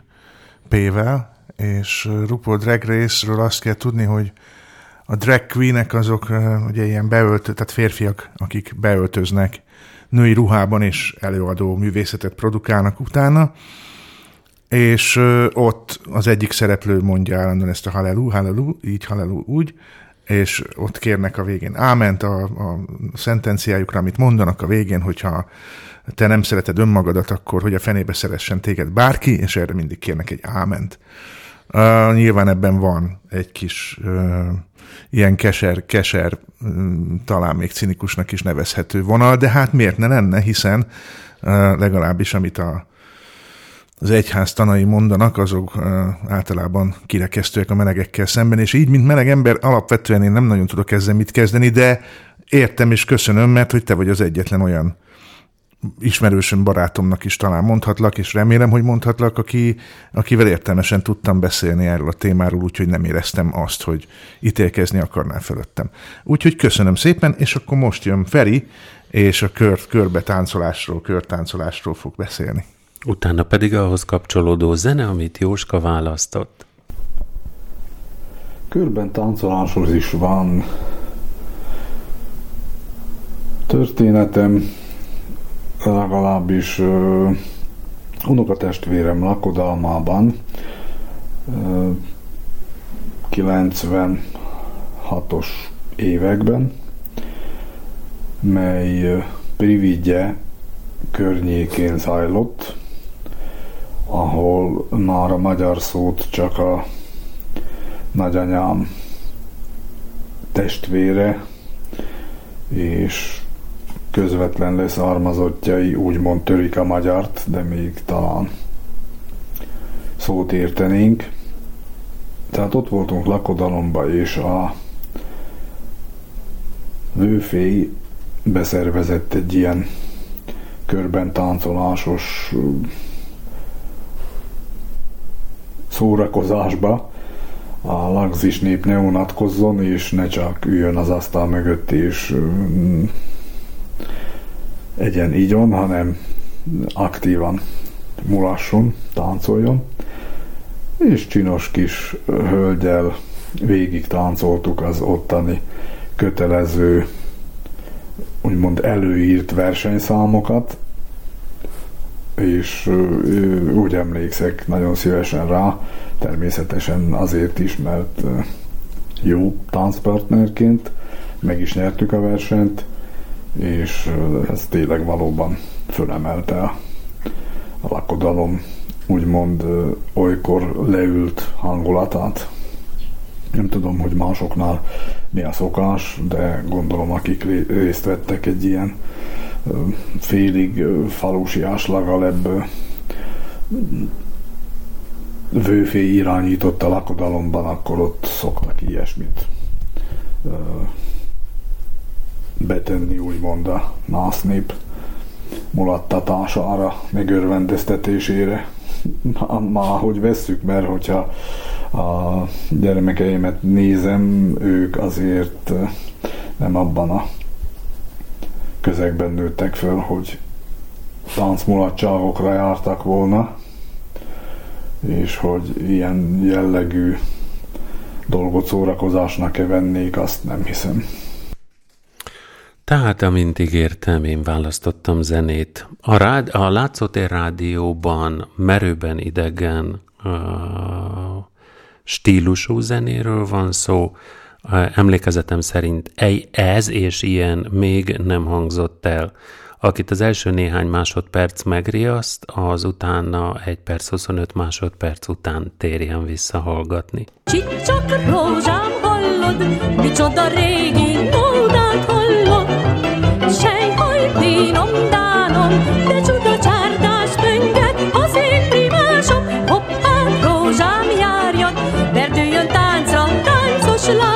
P-vel, és RuPaul Drag Race-ről azt kell tudni, hogy a drag queenek azok ugye ilyen beöltő, tehát férfiak, akik beöltöznek női ruhában és előadó művészetet produkálnak utána, és ott az egyik szereplő mondja állandóan ezt a hallelu, hallelu, így hallelu, úgy, és ott kérnek a végén áment a, a szentenciájukra, amit mondanak a végén, hogyha te nem szereted önmagadat, akkor hogy a fenébe szeressen téged bárki, és erre mindig kérnek egy áment. Uh, nyilván ebben van egy kis uh, ilyen keser, keser, um, talán még cinikusnak is nevezhető vonal, de hát miért ne lenne, hiszen uh, legalábbis amit a az egyház tanai mondanak, azok általában kirekesztőek a melegekkel szemben, és így, mint meleg ember, alapvetően én nem nagyon tudok ezzel mit kezdeni, de értem és köszönöm, mert hogy te vagy az egyetlen olyan ismerősöm, barátomnak is talán mondhatlak, és remélem, hogy mondhatlak, aki, akivel értelmesen tudtam beszélni erről a témáról, úgyhogy nem éreztem azt, hogy ítélkezni akarnál fölöttem. Úgyhogy köszönöm szépen, és akkor most jön Feri, és a kör, körbe táncolásról, körtáncolásról fog beszélni. Utána pedig ahhoz kapcsolódó zene, amit Jóska választott. Körben táncoláshoz is van történetem, legalábbis ö, unokatestvérem lakodalmában ö, 96-os években, mely Prividje környékén zajlott, ahol már a magyar szót csak a nagyanyám testvére és közvetlen leszármazottjai úgymond törik a magyart, de még talán szót értenénk. Tehát ott voltunk lakodalomba, és a vőfély beszervezett egy ilyen körben táncolásos szórakozásba a lagzis nép ne unatkozzon, és ne csak üljön az asztal mögött, és mm, egyen így van, hanem aktívan mulasson, táncoljon. És csinos kis hölgyel végig táncoltuk az ottani kötelező, úgymond előírt versenyszámokat, és úgy emlékszek nagyon szívesen rá, természetesen azért is, mert jó táncpartnerként meg is nyertük a versenyt, és ez tényleg valóban fölemelte a, lakodalom úgymond olykor leült hangulatát. Nem tudom, hogy másoknál mi a szokás, de gondolom, akik részt vettek egy ilyen félig falusi áslegalebb vőfé irányított a lakodalomban, akkor ott szoktak ilyesmit betenni úgymond a násznép mulattatására, megörvendeztetésére. Már hogy vesszük, mert hogyha a gyermekeimet nézem, ők azért nem abban a közegben nőttek föl, hogy táncmulatságokra jártak volna, és hogy ilyen jellegű dolgot szórakozásnak-e vennék, azt nem hiszem. Tehát, amint ígértem, én választottam zenét. A, rád, a Látszotér rádióban merőben idegen uh, stílusú zenéről van szó. Emlékezetem szerint ez és ilyen még nem hangzott el. Akit az első néhány másodperc megriaszt, az utána 1 perc 25 másodperc után térjen vissza hallgatni. Csicsak rózsám hallod, micsoda régi módát hallod, sejhajtínom dánom, de csuda csárdás pönget, az én primásom, hopp, hát rózsám járjon, verdüljön táncra, táncos lábad,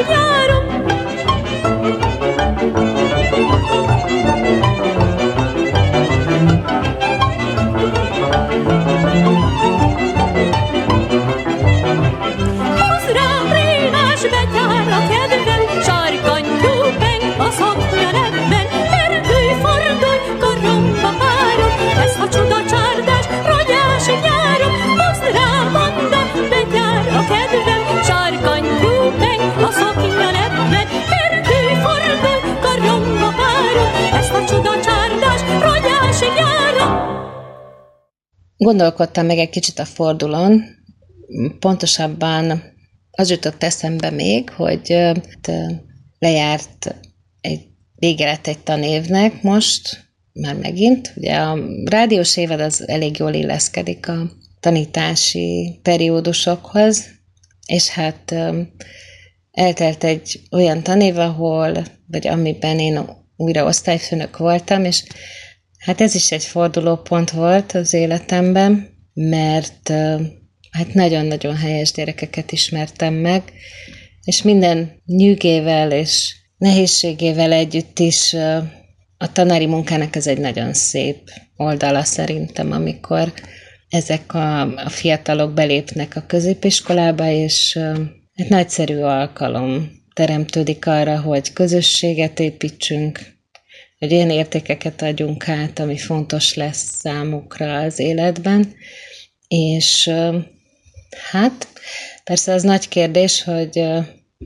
呀 Gondolkodtam meg egy kicsit a fordulón, pontosabban az jutott eszembe még, hogy lejárt egy vége lett egy tanévnek most, már megint. Ugye a rádiós évad az elég jól illeszkedik a tanítási periódusokhoz, és hát eltelt egy olyan tanév, ahol, vagy amiben én újra osztályfőnök voltam, és hát ez is egy fordulópont volt az életemben, mert hát nagyon-nagyon helyes gyerekeket ismertem meg, és minden nyűgével és nehézségével együtt is a tanári munkának ez egy nagyon szép oldala szerintem, amikor ezek a, a fiatalok belépnek a középiskolába, és egy nagyszerű alkalom teremtődik arra, hogy közösséget építsünk, hogy olyan értékeket adjunk át, ami fontos lesz számukra az életben, és hát persze az nagy kérdés, hogy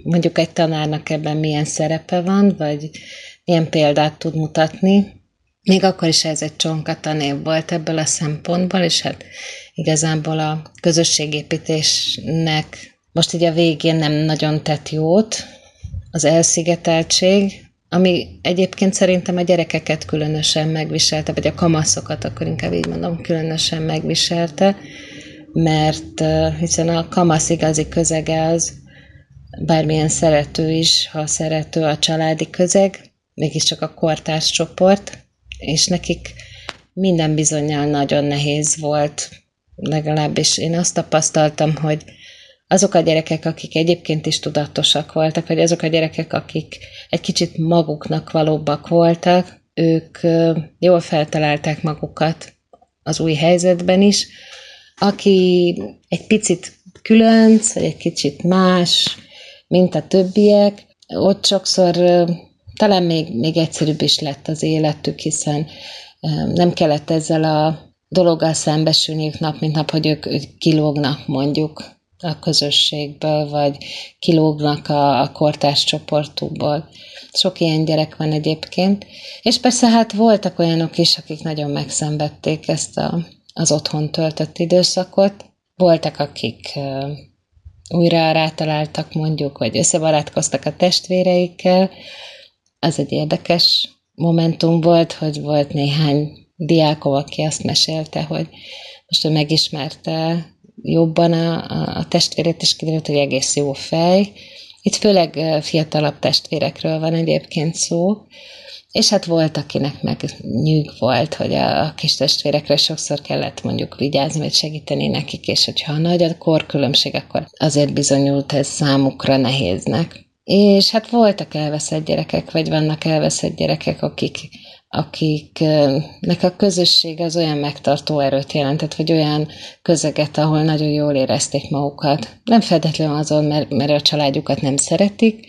mondjuk egy tanárnak ebben milyen szerepe van, vagy milyen példát tud mutatni. Még akkor is ez egy csonka tanév volt ebből a szempontból, és hát igazából a közösségépítésnek most így a végén nem nagyon tett jót az elszigeteltség, ami egyébként szerintem a gyerekeket különösen megviselte, vagy a kamaszokat, akkor inkább így mondom, különösen megviselte, mert hiszen a kamasz igazi közege az bármilyen szerető is, ha szerető a családi közeg, mégiscsak a kortárs csoport, és nekik minden bizonyal nagyon nehéz volt, legalábbis én azt tapasztaltam, hogy azok a gyerekek, akik egyébként is tudatosak voltak, vagy azok a gyerekek, akik egy kicsit maguknak valóbbak voltak, ők jól feltalálták magukat az új helyzetben is. Aki egy picit különc, vagy egy kicsit más, mint a többiek, ott sokszor talán még, még egyszerűbb is lett az életük, hiszen nem kellett ezzel a dologgal szembesülniük nap, mint nap, hogy ők, ők kilógnak mondjuk a közösségből, vagy kilógnak a, a kortárs csoportukból. Sok ilyen gyerek van egyébként. És persze hát voltak olyanok is, akik nagyon megszenvedték ezt a, az otthon töltött időszakot. Voltak, akik újra rátaláltak mondjuk, vagy összebarátkoztak a testvéreikkel. Az egy érdekes momentum volt, hogy volt néhány diákom, aki azt mesélte, hogy most ő megismerte jobban a, a testvérét, és kiderült, hogy egész jó fej. Itt főleg fiatalabb testvérekről van egyébként szó, és hát volt, akinek meg nyűg volt, hogy a, a kis testvérekre sokszor kellett mondjuk vigyázni, vagy segíteni nekik, és hogyha nagy a korkülönbség, akkor azért bizonyult ez számukra nehéznek. És hát voltak elveszett gyerekek, vagy vannak elveszett gyerekek, akik akiknek a közösség az olyan megtartó erőt jelentett, vagy olyan közeget, ahol nagyon jól érezték magukat. Nem feltétlenül azon, mert, mert a családjukat nem szeretik,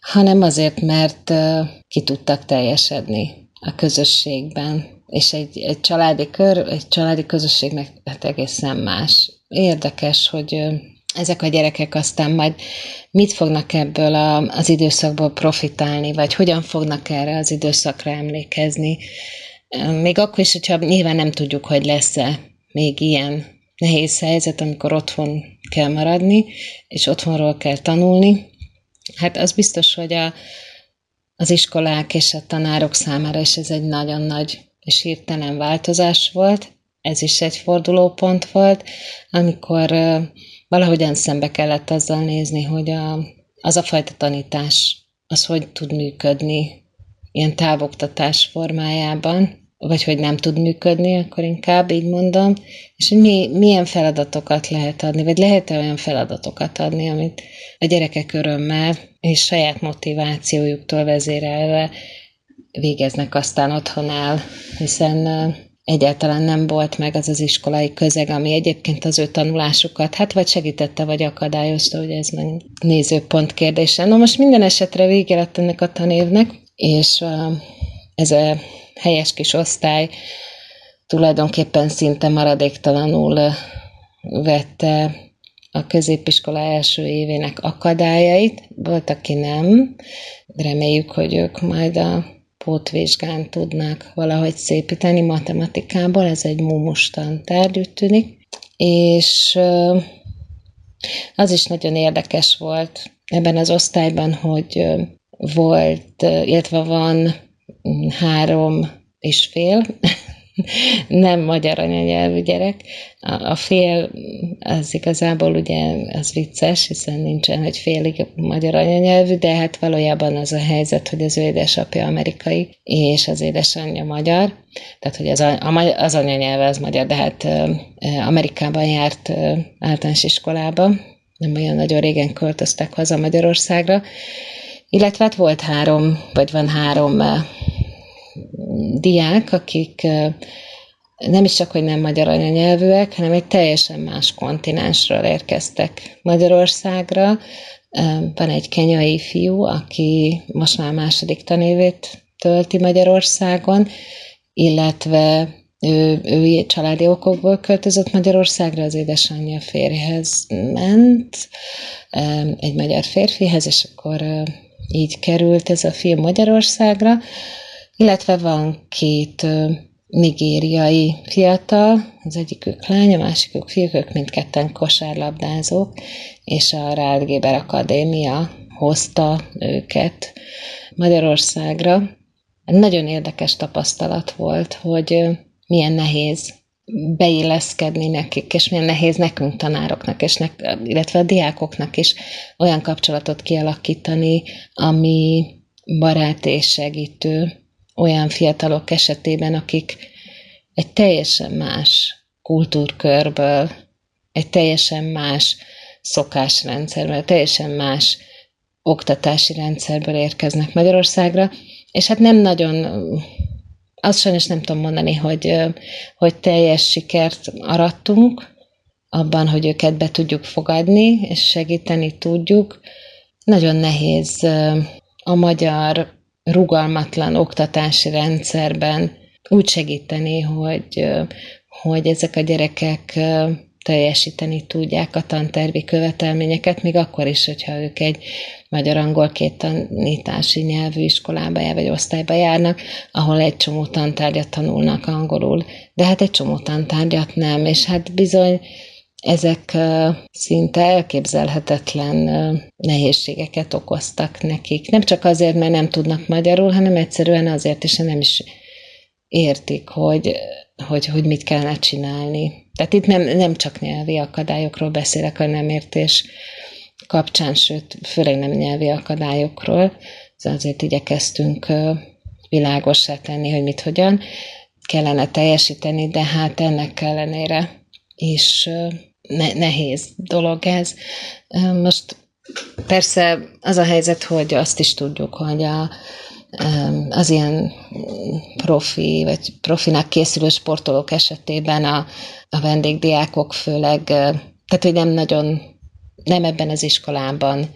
hanem azért, mert ki tudtak teljesedni a közösségben. És egy, egy családi kör, egy családi közösség meg hát egészen más. Érdekes, hogy ezek a gyerekek aztán majd mit fognak ebből a, az időszakból profitálni, vagy hogyan fognak erre az időszakra emlékezni. Még akkor is, hogyha nyilván nem tudjuk, hogy lesz-e még ilyen nehéz helyzet, amikor otthon kell maradni, és otthonról kell tanulni. Hát az biztos, hogy a, az iskolák és a tanárok számára is ez egy nagyon nagy és hirtelen változás volt. Ez is egy fordulópont volt, amikor valahogyan szembe kellett azzal nézni, hogy a, az a fajta tanítás, az hogy tud működni ilyen távoktatás formájában, vagy hogy nem tud működni, akkor inkább így mondom, és hogy mi, milyen feladatokat lehet adni, vagy lehet-e olyan feladatokat adni, amit a gyerekek örömmel és saját motivációjuktól vezérelve végeznek aztán otthon el, hiszen egyáltalán nem volt meg az az iskolai közeg, ami egyébként az ő tanulásukat, hát vagy segítette, vagy akadályozta, hogy ez meg nézőpont kérdése. Na most minden esetre vége lett ennek a tanévnek, és ez a helyes kis osztály tulajdonképpen szinte maradéktalanul vette a középiskola első évének akadályait. Volt, aki nem. Reméljük, hogy ők majd a pótvizsgán tudnák valahogy szépíteni matematikából, ez egy mumustan tárgy, tűnik. És az is nagyon érdekes volt ebben az osztályban, hogy volt, illetve van három és fél nem magyar anyanyelvű gyerek. A, a fél az igazából ugye az vicces, hiszen nincsen, hogy félig magyar anyanyelvű, de hát valójában az a helyzet, hogy az ő édesapja amerikai, és az édesanyja magyar. Tehát, hogy az, a, az anyanyelve az magyar, de hát Amerikában járt általános iskolába, nem olyan nagyon régen költöztek haza Magyarországra, illetve hát volt három, vagy van három diák, akik nem is csak, hogy nem magyar anyanyelvűek, hanem egy teljesen más kontinensről érkeztek Magyarországra. Van egy kenyai fiú, aki most már második tanévét tölti Magyarországon, illetve ő, ő családi okokból költözött Magyarországra, az édesanyja férjhez ment, egy magyar férfihez, és akkor így került ez a film Magyarországra illetve van két nigériai fiatal, az egyikük lány, a másikük fiúk, ők mindketten kosárlabdázók, és a Rálgéber Akadémia hozta őket Magyarországra. Nagyon érdekes tapasztalat volt, hogy milyen nehéz beilleszkedni nekik, és milyen nehéz nekünk tanároknak, és ne, illetve a diákoknak is olyan kapcsolatot kialakítani, ami barát és segítő, olyan fiatalok esetében, akik egy teljesen más kultúrkörből, egy teljesen más szokásrendszerből, teljesen más oktatási rendszerből érkeznek Magyarországra, és hát nem nagyon, azt sajnos nem tudom mondani, hogy, hogy teljes sikert arattunk abban, hogy őket be tudjuk fogadni, és segíteni tudjuk. Nagyon nehéz a magyar rugalmatlan oktatási rendszerben úgy segíteni, hogy, hogy ezek a gyerekek teljesíteni tudják a tantervi követelményeket, még akkor is, hogyha ők egy magyar-angol két tanítási nyelvű iskolába jár, vagy osztályba járnak, ahol egy csomó tantárgyat tanulnak angolul, de hát egy csomó tantárgyat nem, és hát bizony ezek szinte elképzelhetetlen nehézségeket okoztak nekik. Nem csak azért, mert nem tudnak magyarul, hanem egyszerűen azért is, nem is értik, hogy, hogy, hogy mit kellene csinálni. Tehát itt nem, nem csak nyelvi akadályokról beszélek a nem értés kapcsán, sőt, főleg nem nyelvi akadályokról. Azért igyekeztünk világossá tenni, hogy mit hogyan kellene teljesíteni, de hát ennek ellenére is ne, nehéz dolog ez. Most persze az a helyzet, hogy azt is tudjuk, hogy a, az ilyen profi, vagy profinak készülő sportolók esetében a, a vendégdiákok főleg, tehát hogy nem nagyon, nem ebben az iskolában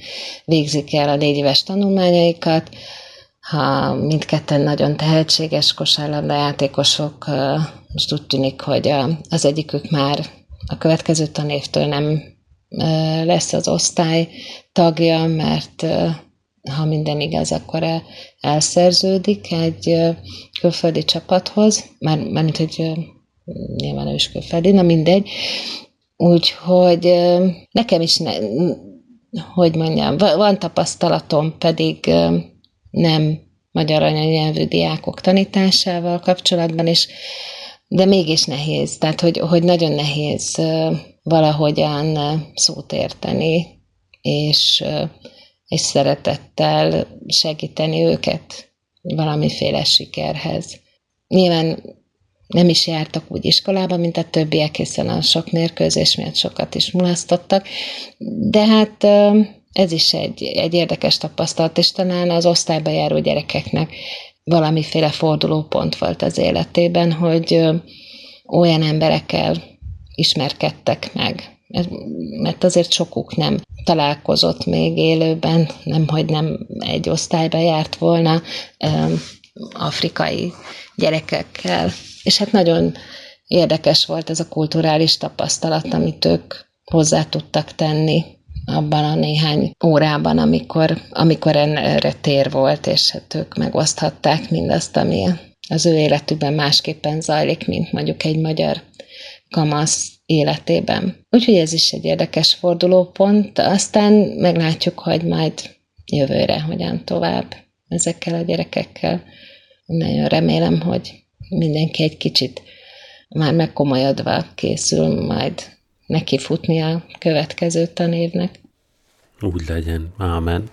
végzik el a négy éves tanulmányaikat, ha mindketten nagyon tehetséges kosárlabda játékosok, most úgy tűnik, hogy az egyikük már a következő tanévtől nem lesz az osztály tagja, mert ha minden igaz, akkor elszerződik egy külföldi csapathoz, már, mármint, hogy nyilván ő is külföldi, na mindegy. Úgyhogy nekem is, ne, hogy mondjam, van tapasztalatom, pedig nem magyar anyanyelvű diákok tanításával kapcsolatban, és de mégis nehéz, tehát hogy, hogy nagyon nehéz valahogyan szót érteni, és, és szeretettel segíteni őket valamiféle sikerhez. Nyilván nem is jártak úgy iskolába, mint a többiek, hiszen a sok mérkőzés miatt sokat is mulasztottak, de hát ez is egy, egy érdekes tapasztalat, és talán az osztályba járó gyerekeknek valamiféle fordulópont volt az életében, hogy olyan emberekkel ismerkedtek meg. Mert azért sokuk nem találkozott még élőben, nem, hogy nem egy osztályba járt volna afrikai gyerekekkel. És hát nagyon érdekes volt ez a kulturális tapasztalat, amit ők hozzá tudtak tenni abban a néhány órában, amikor, amikor erre tér volt, és hát ők megoszthatták mindazt, ami az ő életükben másképpen zajlik, mint mondjuk egy magyar kamasz életében. Úgyhogy ez is egy érdekes fordulópont, aztán meglátjuk, hogy majd jövőre hogyan tovább ezekkel a gyerekekkel. Nagyon remélem, hogy mindenki egy kicsit már megkomolyodva készül majd neki futni a következő tanévnek. Úgy legyen. Ámen.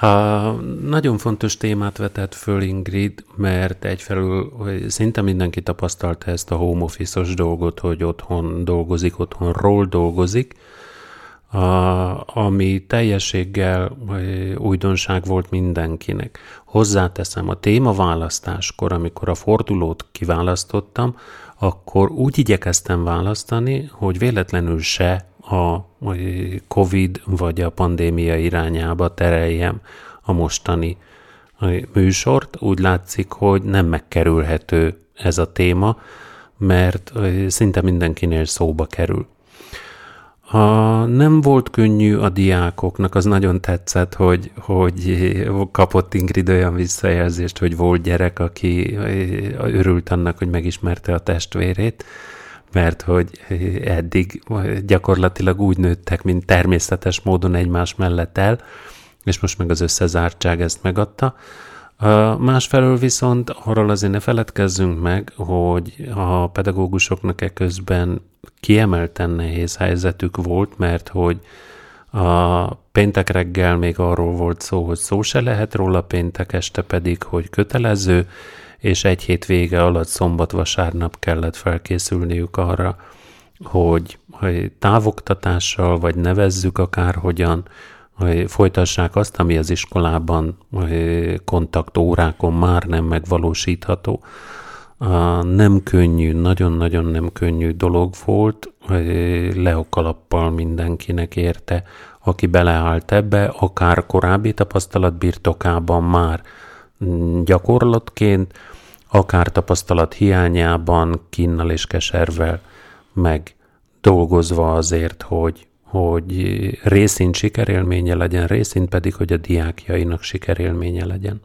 A nagyon fontos témát vetett föl Ingrid, mert egyfelől szinte mindenki tapasztalta ezt a home office dolgot, hogy otthon dolgozik, otthonról dolgozik, a, ami teljességgel újdonság volt mindenkinek. Hozzáteszem, a témaválasztáskor, amikor a fordulót kiválasztottam, akkor úgy igyekeztem választani, hogy véletlenül se a COVID vagy a pandémia irányába tereljem a mostani műsort. Úgy látszik, hogy nem megkerülhető ez a téma, mert szinte mindenkinél szóba kerül. A, nem volt könnyű a diákoknak, az nagyon tetszett, hogy, hogy kapott Ingrid olyan visszajelzést, hogy volt gyerek, aki örült annak, hogy megismerte a testvérét, mert hogy eddig gyakorlatilag úgy nőttek, mint természetes módon egymás mellett el, és most meg az összezártság ezt megadta. Másfelől viszont arról azért ne feledkezzünk meg, hogy a pedagógusoknak e közben kiemelten nehéz helyzetük volt, mert hogy a péntek reggel még arról volt szó, hogy szó se lehet róla, péntek este pedig, hogy kötelező, és egy hét vége alatt szombat-vasárnap kellett felkészülniük arra, hogy, hogy távoktatással, vagy nevezzük akárhogyan, hogy folytassák azt, ami az iskolában kontaktórákon már nem megvalósítható. Nem könnyű, nagyon-nagyon nem könnyű dolog volt, leokalappal mindenkinek érte, aki beleállt ebbe, akár korábbi tapasztalat birtokában már gyakorlatként, akár tapasztalat hiányában, kinnal és keservel meg dolgozva azért, hogy, hogy részint sikerélménye legyen, részint pedig, hogy a diákjainak sikerélménye legyen.